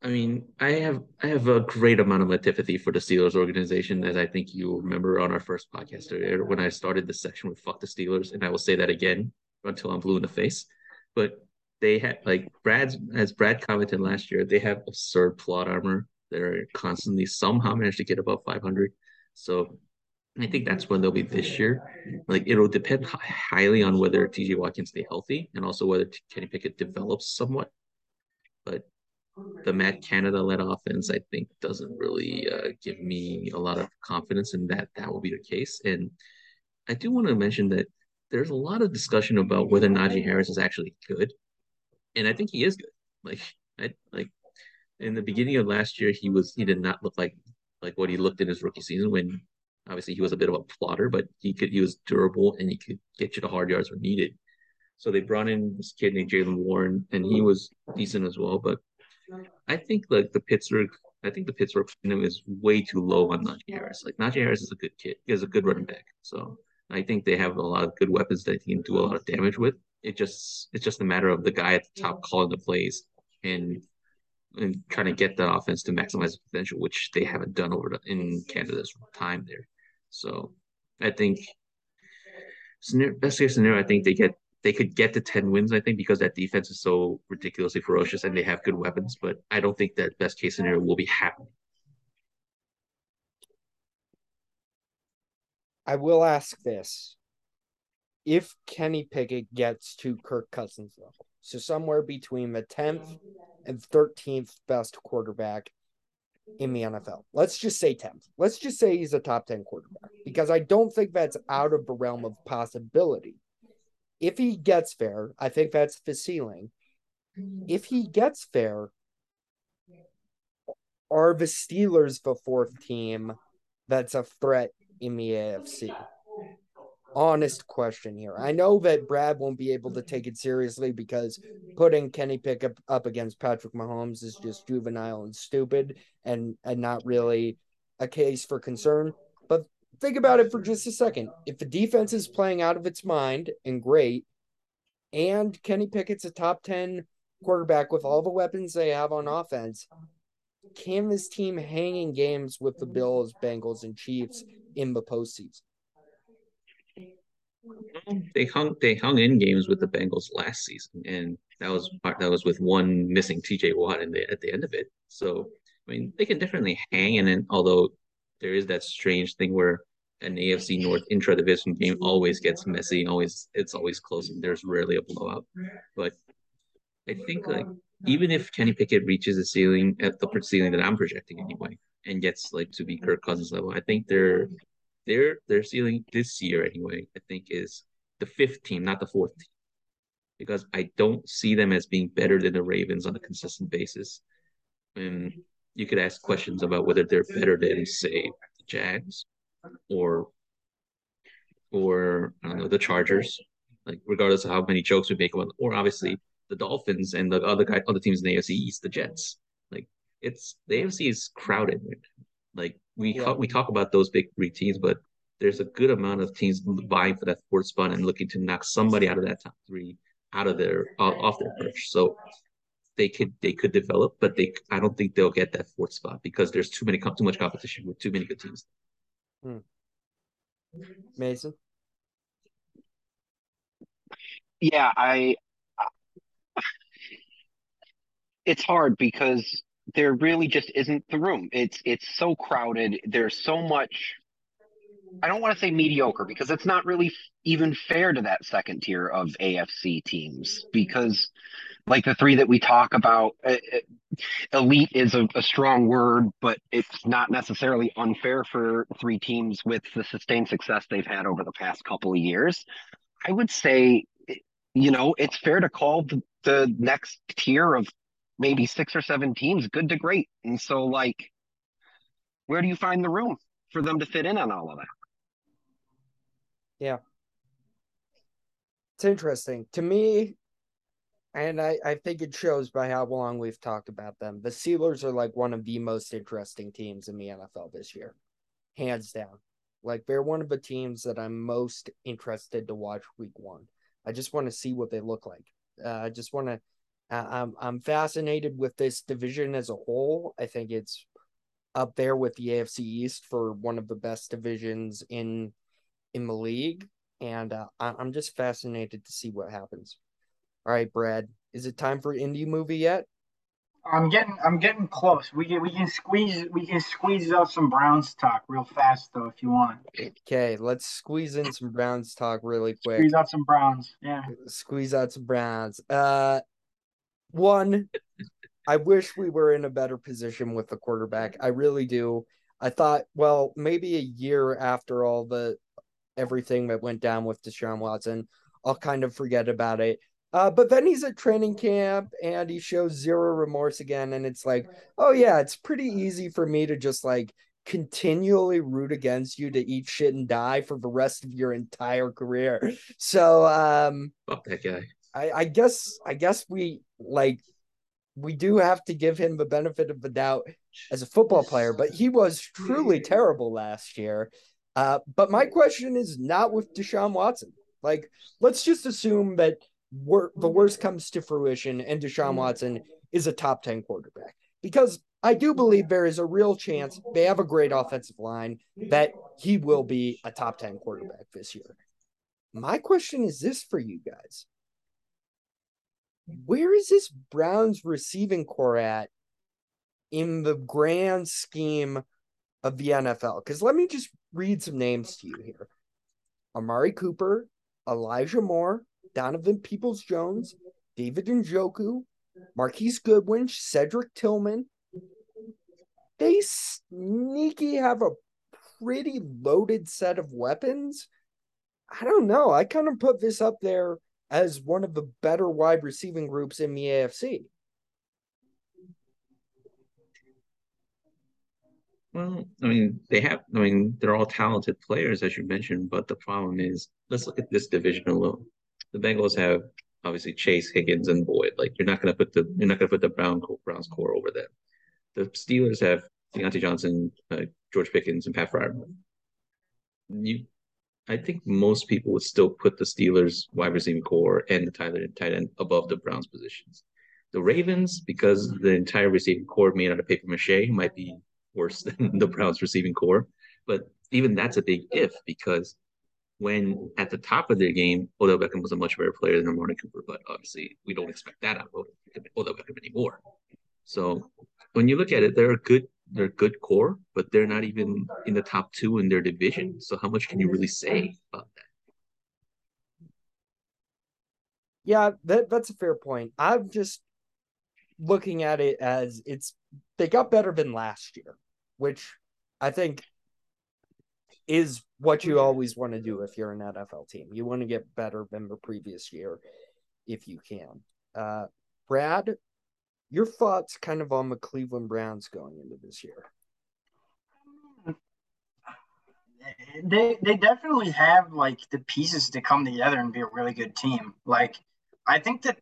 I mean, I have I have a great amount of antipathy for the Steelers organization, as I think you remember on our first podcast earlier when I started the section with "fuck the Steelers," and I will say that again until I'm blue in the face. But they have like Brad's as Brad commented last year, they have absurd plot armor that are constantly somehow managed to get above 500. So I think that's when they'll be this year. Like it'll depend highly on whether TJ Watkins stay healthy and also whether Kenny Pickett develops somewhat. But the Matt Canada led offense, I think, doesn't really uh, give me a lot of confidence in that that will be the case. And I do want to mention that there's a lot of discussion about whether Najee Harris is actually good, and I think he is good. Like, I like in the beginning of last year, he was he did not look like like what he looked in his rookie season when obviously he was a bit of a plotter, but he could he was durable and he could get you the hard yards when needed. So they brought in this kid named Jaylen Warren, and he was decent as well. But I think like the Pittsburgh, I think the Pittsburgh Kingdom is way too low on Najee Harris. Like Najee Harris is a good kid, he has a good running back. So I think they have a lot of good weapons that he can do a lot of damage with. It just it's just a matter of the guy at the top calling the plays and and trying to get the offense to maximize the potential, which they haven't done over the, in Canada's time there. So I think best case scenario, I think they get they could get to 10 wins, I think, because that defense is so ridiculously ferocious and they have good weapons. But I don't think that best case scenario will be happening. I will ask this. If Kenny Pickett gets to Kirk Cousins level, so somewhere between the 10th and 13th best quarterback in the NFL. Let's just say 10th. Let's just say he's a top 10 quarterback because I don't think that's out of the realm of possibility. If he gets there, I think that's the ceiling. If he gets there, are the Steelers the fourth team that's a threat in the AFC? honest question here. I know that Brad won't be able to take it seriously because putting Kenny Pickett up against Patrick Mahomes is just juvenile and stupid and and not really a case for concern. But think about it for just a second. If the defense is playing out of its mind and great, and Kenny Pickett's a top 10 quarterback with all the weapons they have on offense, can this team hang in games with the Bills, Bengals, and Chiefs in the postseason? They hung they hung in games with the Bengals last season, and that was part that was with one missing T.J. Watt in the, at the end of it. So I mean, they can definitely hang in. And although there is that strange thing where an AFC North intra division game always gets messy, always it's always close, and there's rarely a blowout. But I think like even if Kenny Pickett reaches the ceiling at the ceiling that I'm projecting anyway, and gets like to be Kirk Cousins level, I think they're their their ceiling this year anyway, I think is the fifth team, not the fourth team. Because I don't see them as being better than the Ravens on a consistent basis. And you could ask questions about whether they're better than, say, the Jags or or I don't know, the Chargers. Like regardless of how many jokes we make about or obviously the Dolphins and the other guy other teams in the AFC East, the Jets. Like it's the AFC is crowded Like we yeah. we talk about those big three teams, but there's a good amount of teams vying for that fourth spot and looking to knock somebody out of that top three out of their off their perch. So they could they could develop, but they I don't think they'll get that fourth spot because there's too many too much competition with too many good teams. Hmm. Mason. Yeah, I. It's hard because there really just isn't the room. It's it's so crowded. There's so much. I don't want to say mediocre because it's not really even fair to that second tier of AFC teams because, like the three that we talk about, uh, uh, elite is a, a strong word, but it's not necessarily unfair for three teams with the sustained success they've had over the past couple of years. I would say, you know, it's fair to call the, the next tier of maybe six or seven teams, good to great. And so, like, where do you find the room for them to fit in on all of that? Yeah. It's interesting. To me, and I, I think it shows by how long we've talked about them. The Steelers are like one of the most interesting teams in the NFL this year, hands down. Like they're one of the teams that I'm most interested to watch week one. I just want to see what they look like. Uh, I just want to I'm I'm fascinated with this division as a whole. I think it's up there with the AFC East for one of the best divisions in in the league, and uh, I'm just fascinated to see what happens. All right, Brad, is it time for indie movie yet? I'm getting I'm getting close. We can we can squeeze we can squeeze out some Browns talk real fast though if you want. Okay, let's squeeze in some Browns talk really quick. Squeeze out some Browns. Yeah. Squeeze out some Browns. Uh one, I wish we were in a better position with the quarterback. I really do. I thought, well, maybe a year after all the everything that went down with Deshaun Watson, I'll kind of forget about it. Uh, but then he's at training camp and he shows zero remorse again. And it's like, oh, yeah, it's pretty easy for me to just like continually root against you to eat shit and die for the rest of your entire career. So um Fuck that guy. I, I guess I guess we like we do have to give him the benefit of the doubt as a football player, but he was truly terrible last year. Uh, but my question is not with Deshaun Watson. Like, let's just assume that wor- the mm-hmm. worst comes to fruition and Deshaun mm-hmm. Watson is a top 10 quarterback. Because I do believe there is a real chance they have a great offensive line that he will be a top 10 quarterback this year. My question is this for you guys where is this Browns receiving core at in the grand scheme of the NFL? Because let me just read some names to you here Amari Cooper, Elijah Moore, Donovan Peoples Jones, David Njoku, Marquise Goodwin, Cedric Tillman. They sneaky have a pretty loaded set of weapons. I don't know. I kind of put this up there as one of the better wide receiving groups in the AFC. Well, I mean, they have, I mean, they're all talented players, as you mentioned, but the problem is, let's look at this division alone. The Bengals have obviously Chase, Higgins, and Boyd. Like, you're not going to put the, you're not to put the Brown, Browns core over them. The Steelers have Diontae Johnson, uh, George Pickens, and Pat Fryer. You I think most people would still put the Steelers wide receiving core and the Tyler tight end above the Browns positions. The Ravens, because the entire receiving core made out of paper mache, might be worse *laughs* than the Browns receiving core. But even that's a big if because when at the top of their game, Odell Beckham was a much better player than Amari Cooper, but obviously we don't expect that out of Odell Beckham anymore. So when you look at it, they're a good they're a good core, but they're not even in the top two in their division. So how much can you really say about that? Yeah, that that's a fair point. I'm just looking at it as it's they got better than last year, which I think is what you always want to do if you're an NFL team. You want to get better than the previous year if you can. Uh Brad, your thoughts kind of on the Cleveland Browns going into this year? They they definitely have like the pieces to come together and be a really good team. Like I think that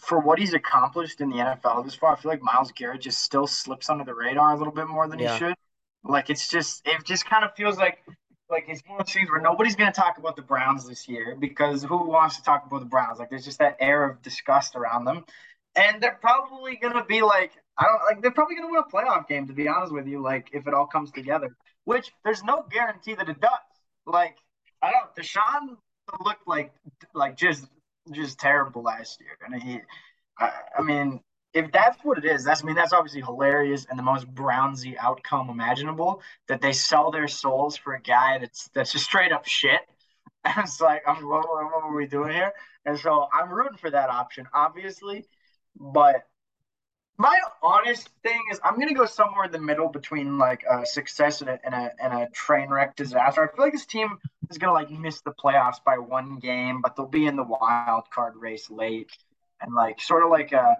for what he's accomplished in the NFL this far, I feel like Myles Garrett just still slips under the radar a little bit more than yeah. he should. Like it's just it just kind of feels like like it's one of those things where nobody's going to talk about the Browns this year because who wants to talk about the Browns? Like there's just that air of disgust around them and they're probably gonna be like I don't like they're probably gonna win a playoff game to be honest with you. Like if it all comes together, which there's no guarantee that it does. Like I don't. Deshaun looked like like just just terrible last year, and he. I, I mean, if that's what it is, that's I mean that's obviously hilarious and the most Brownsy outcome imaginable. That they sell their souls for a guy that's that's just straight up shit. *laughs* And it's like, I'm what, what are we doing here? And so I'm rooting for that option, obviously. But my honest thing is, I'm gonna go somewhere in the middle between like a success and a, and a and a train wreck disaster. I feel like this team is gonna like miss the playoffs by one game, but they'll be in the wild card race late, and like sort of like a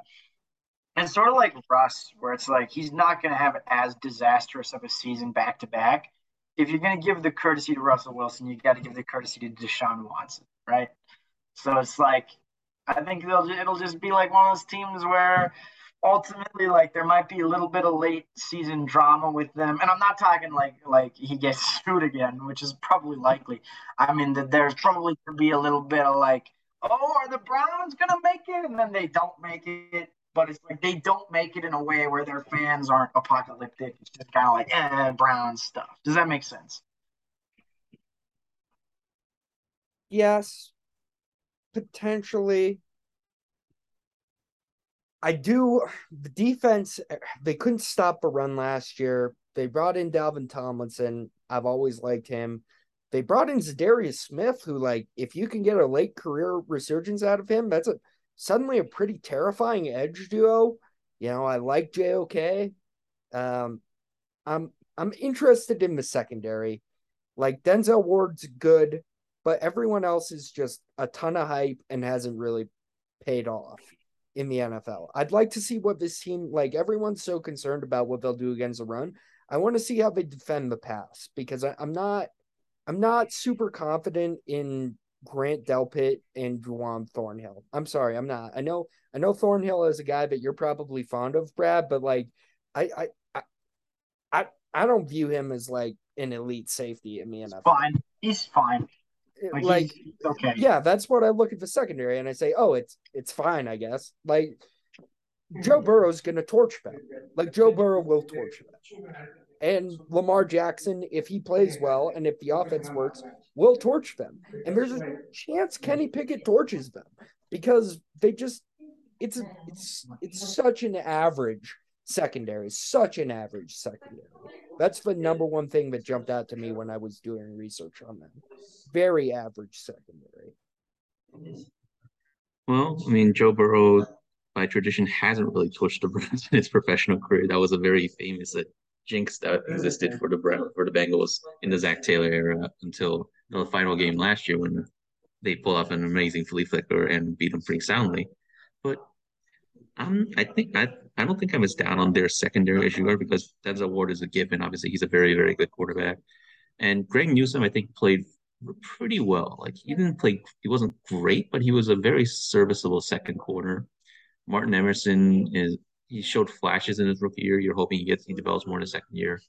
and sort of like Russ, where it's like he's not gonna have as disastrous of a season back to back. If you're gonna give the courtesy to Russell Wilson, you got to give the courtesy to Deshaun Watson, right? So it's like I think it'll it'll just be like one of those teams where ultimately like there might be a little bit of late season drama with them and i'm not talking like like he gets *laughs* sued again which is probably likely i mean that there's probably to be a little bit of like oh are the browns gonna make it and then they don't make it but it's like they don't make it in a way where their fans aren't apocalyptic it's just kind of like eh brown stuff does that make sense yes potentially. I do the defense. They couldn't stop a run last year. They brought in Dalvin Tomlinson. I've always liked him. They brought in Za'Darius Smith, who, like, if you can get a late career resurgence out of him, that's a suddenly a pretty terrifying edge duo. You know, I like JOK. Um, I'm I'm interested in the secondary. Like Denzel Ward's good but everyone else is just a ton of hype and hasn't really paid off in the NFL. I'd like to see what this team like everyone's so concerned about what they'll do against the run. I want to see how they defend the pass because I, am not I'm not super confident in Grant Delpit and Juan Thornhill. I'm sorry, I'm not. I know I know Thornhill is a guy that you're probably fond of, Brad, but like I I I I, I don't view him as like an elite safety in the NFL. Fine. He's fine. Like, like he's, okay. Yeah, that's what I look at the secondary and I say, oh, it's it's fine, I guess. Like Joe Burrow's gonna torch them. Like Joe Burrow will torch them. And Lamar Jackson, if he plays well and if the offense works, will torch them. And there's a chance Kenny Pickett torches them because they just it's it's it's such an average secondary, such an average secondary. That's the number one thing that jumped out to me when I was doing research on them. Very average secondary. Well, I mean, Joe Burrow by tradition hasn't really torched the Browns in his professional career. That was a very famous uh, jinx that existed for the for the Bengals in the Zac Taylor era until the final game last year when they pulled off an amazing flea flicker and beat them pretty soundly. But um, I think I I don't think I'm as down on their secondary as you are because Denzel Ward is a given. Obviously, he's a very very good quarterback, and Greg Newsome I think played pretty well. Like he didn't play, he wasn't great, but he was a very serviceable second quarter. Martin Emerson is he showed flashes in his rookie year. You're hoping he gets he develops more in his second year.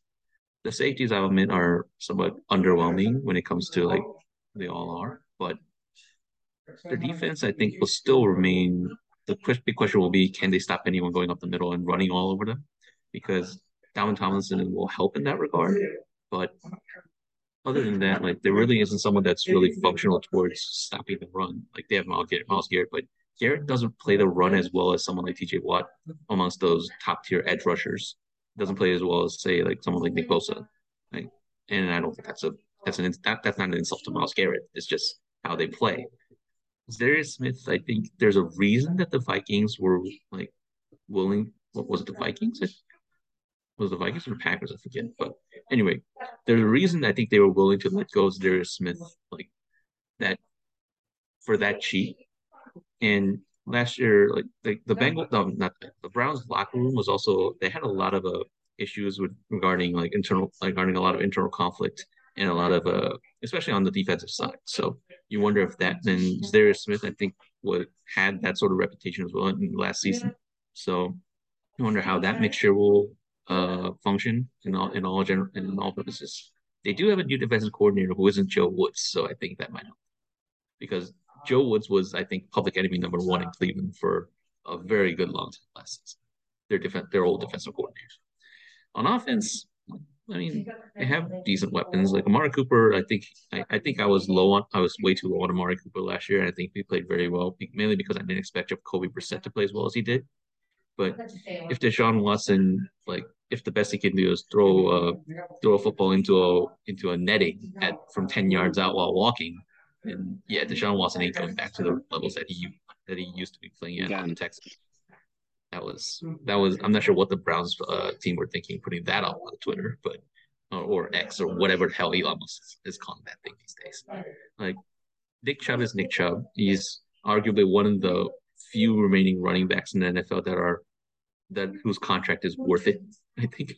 The safeties I admit are somewhat underwhelming when it comes to like they all are, but the defense I think will still remain. The big question will be can they stop anyone going up the middle and running all over them? Because Dalvin Tomlinson will help in that regard, but other than that, like there really isn't someone that's really functional towards stopping the run. Like they have Myles Garrett, Myles Garrett, but Garrett doesn't play the run as well as someone like TJ Watt amongst those top tier edge rushers. Doesn't play as well as say like someone like Nick Bosa. Like, and I don't think that's a that's an that, that's not an insult to Myles Garrett. It's just how they play. Darius Smith, I think there's a reason that the Vikings were like willing. What was it? The Vikings? It was the Vikings or the Packers? I forget. But anyway, there's a reason I think they were willing to let go of Darius Smith like that for that cheap and last year, like the the Bengals, no, not the, the Browns locker room was also they had a lot of uh, issues with regarding like internal like, regarding a lot of internal conflict and a lot of uh especially on the defensive side. So you wonder if that then Darius Smith I think would had that sort of reputation as well in last season. So you wonder how that mixture will uh function in all in all general in all purposes. They do have a new defensive coordinator who isn't Joe Woods, so I think that might help because Joe Woods was, I think, public enemy number one in Cleveland for a very good long time last season. Their defense, their old defensive coordinators. On offense, I mean, they have decent weapons. Like Amari Cooper, I think, I, I think I was low on, I was way too low on Amari Cooper last year, and I think he played very well, mainly because I didn't expect Jacoby Brissett to play as well as he did. But if Deshaun Watson, like, if the best he can do is throw a throw a football into a into a netting at from ten yards out while walking, and yeah, Deshaun Watson ain't going back to the levels that he that he used to be playing at on Texas. That was that was I'm not sure what the Browns uh, team were thinking putting that up on Twitter, but uh, or X or whatever the hell Elon Musk is, is calling that thing these days. Like Nick Chubb is Nick Chubb. He's arguably one of the few remaining running backs in the NFL that are that whose contract is worth it. I think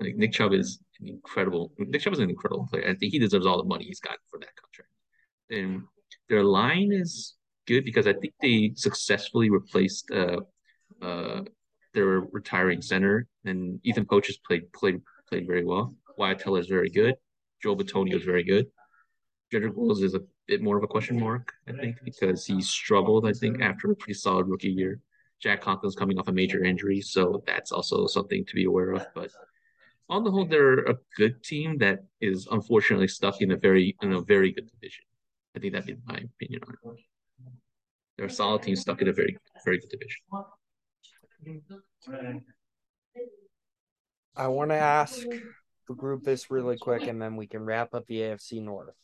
like Nick Chubb is an incredible. Nick Chubb is an incredible player. I think he deserves all the money he's got for that contract and their line is good because I think they successfully replaced uh, uh, their retiring center, and Ethan Pocic has played played played very well. Wyatt Teller is very good. Joe Bitonio is very good. Jedrick Wills is a bit more of a question mark, I think, because he struggled, I think, after a pretty solid rookie year. Jack Conklin's coming off a major injury, so that's also something to be aware of. But on the whole, they're a good team that is unfortunately stuck in a very in a very good division. I think that'd be my opinion on it. They're a solid team stuck in a very, very good division. I want to ask the group this really quick and then we can wrap up the AFC North.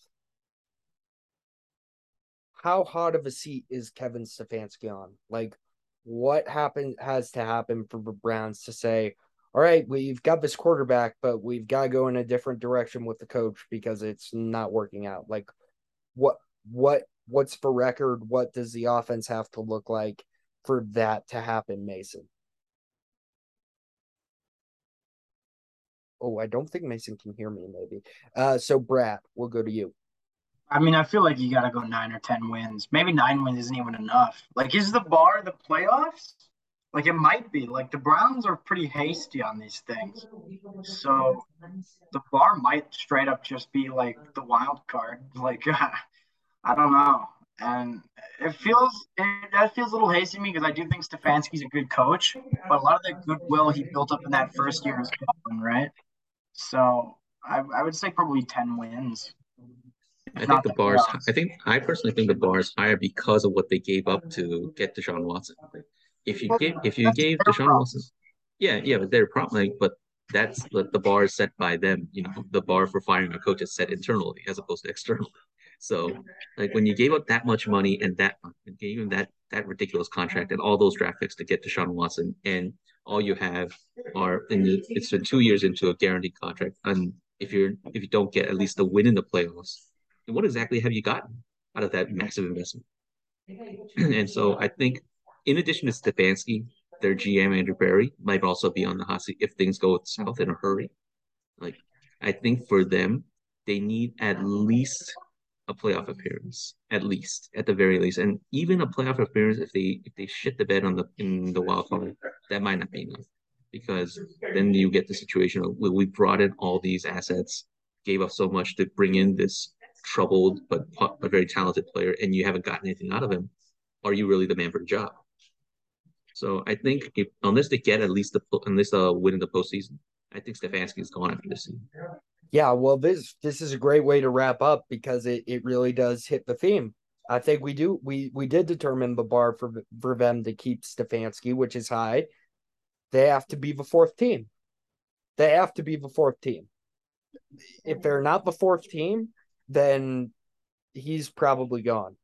How hot of a seat is Kevin Stefanski on? Like, what happened has to happen for the Browns to say, all right, we've got this quarterback, but we've got to go in a different direction with the coach because it's not working out. Like, what what what's for record? What does the offense have to look like for that to happen, Mason? Oh, I don't think Mason can hear me. Maybe. Uh, so Brad, we'll go to you. I mean, I feel like you got to go nine or ten wins. Maybe nine wins isn't even enough. Like, is the bar the playoffs? Like, it might be. Like, the Browns are pretty hasty on these things, so the bar might straight up just be like the wild card. *laughs* Like, I don't know. And it feels it, that feels a little hasty to me because I do think Stefanski's a good coach, but a lot of the goodwill he built up in that first year is gone, right? So I, I would say probably ten wins. I think the bars. I think I personally think the bar is higher because of what they gave up to get Deshaun Watson. If you give, if you gave Deshaun problem. Watson, yeah, yeah, but they're probably, but that's the, the bar is set by them. You know, the bar for firing a coach is set internally as opposed to externally. So, like when you gave up that much money and that gave him that that ridiculous contract and all those draft picks to get Deshaun Watson, and all you have are and it's been two years into a guaranteed contract, and if you're if you don't get at least a win in the playoffs, what exactly have you gotten out of that massive investment? *clears throat* and so I think, in addition to Stefanski, their GM Andrew Berry might also be on the hot seat if things go south in a hurry. Like I think for them, they need at least a playoff appearance, at least, at the very least, and even a playoff appearance if they if they shit the bed on the in the wild card, that might not be enough because then you get the situation of we brought in all these assets, gave up so much to bring in this troubled but a very talented player, and you haven't gotten anything out of him. Are you really the man for the job? So I think if unless they get at least the unless uh win in the postseason, I think Stefanski is gone after this season. Yeah, well, this this is a great way to wrap up because it, it really does hit the theme. I think we do we we did determine the bar for for them to keep Stefanski, which is high. They have to be the fourth team. They have to be the fourth team. If they're not the fourth team, then he's probably gone.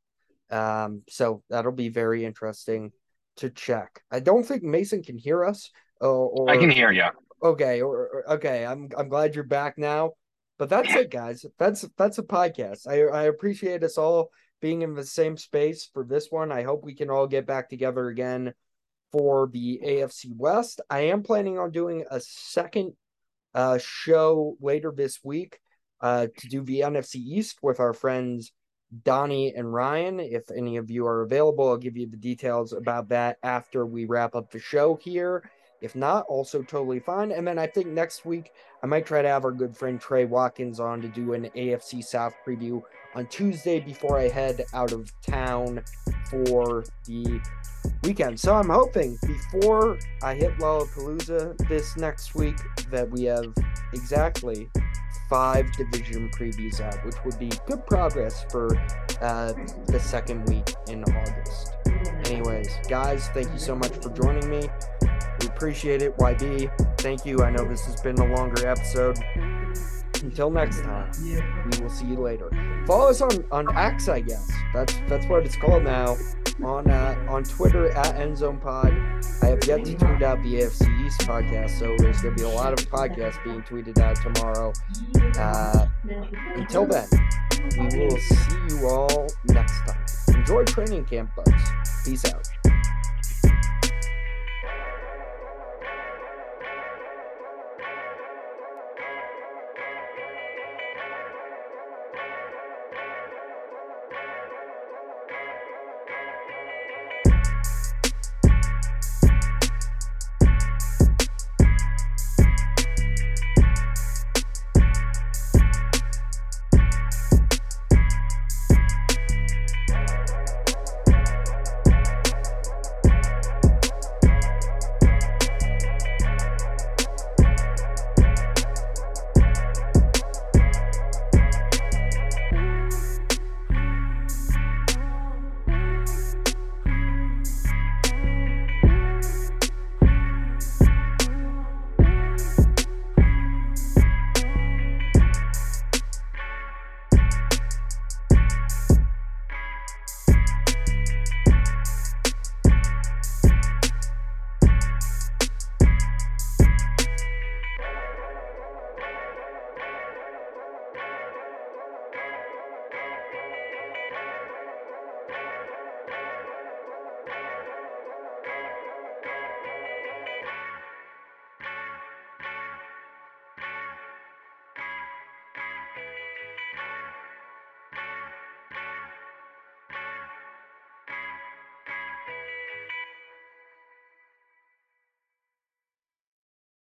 Um, so that'll be very interesting to check. I don't think Mason can hear us. Uh, or I can hear you. Okay, or, or, okay. I'm I'm glad you're back now. But that's it, guys. That's that's a podcast. I I appreciate us all being in the same space for this one. I hope we can all get back together again for the AFC West. I am planning on doing a second uh, show later this week uh, to do the NFC East with our friends Donnie and Ryan. If any of you are available, I'll give you the details about that after we wrap up the show here. If not, also totally fine. And then I think next week I might try to have our good friend Trey Watkins on to do an AFC South preview on Tuesday before I head out of town for the weekend. So I'm hoping before I hit Lollapalooza this next week that we have exactly five division previews out, which would be good progress for uh, the second week in August. Anyways, guys, thank you so much for joining me. We appreciate it. YB, thank you. I know this has been a longer episode. Until next time, we will see you later. Follow us on on X, I guess. That's that's what it's called now. On uh, on Twitter at EndZonePod. I have yet to tweet out the AFC East podcast, so there's gonna be a lot of podcasts being tweeted out tomorrow. Uh, until then, we will see you all next time. Enjoy training camp, buds. Peace out.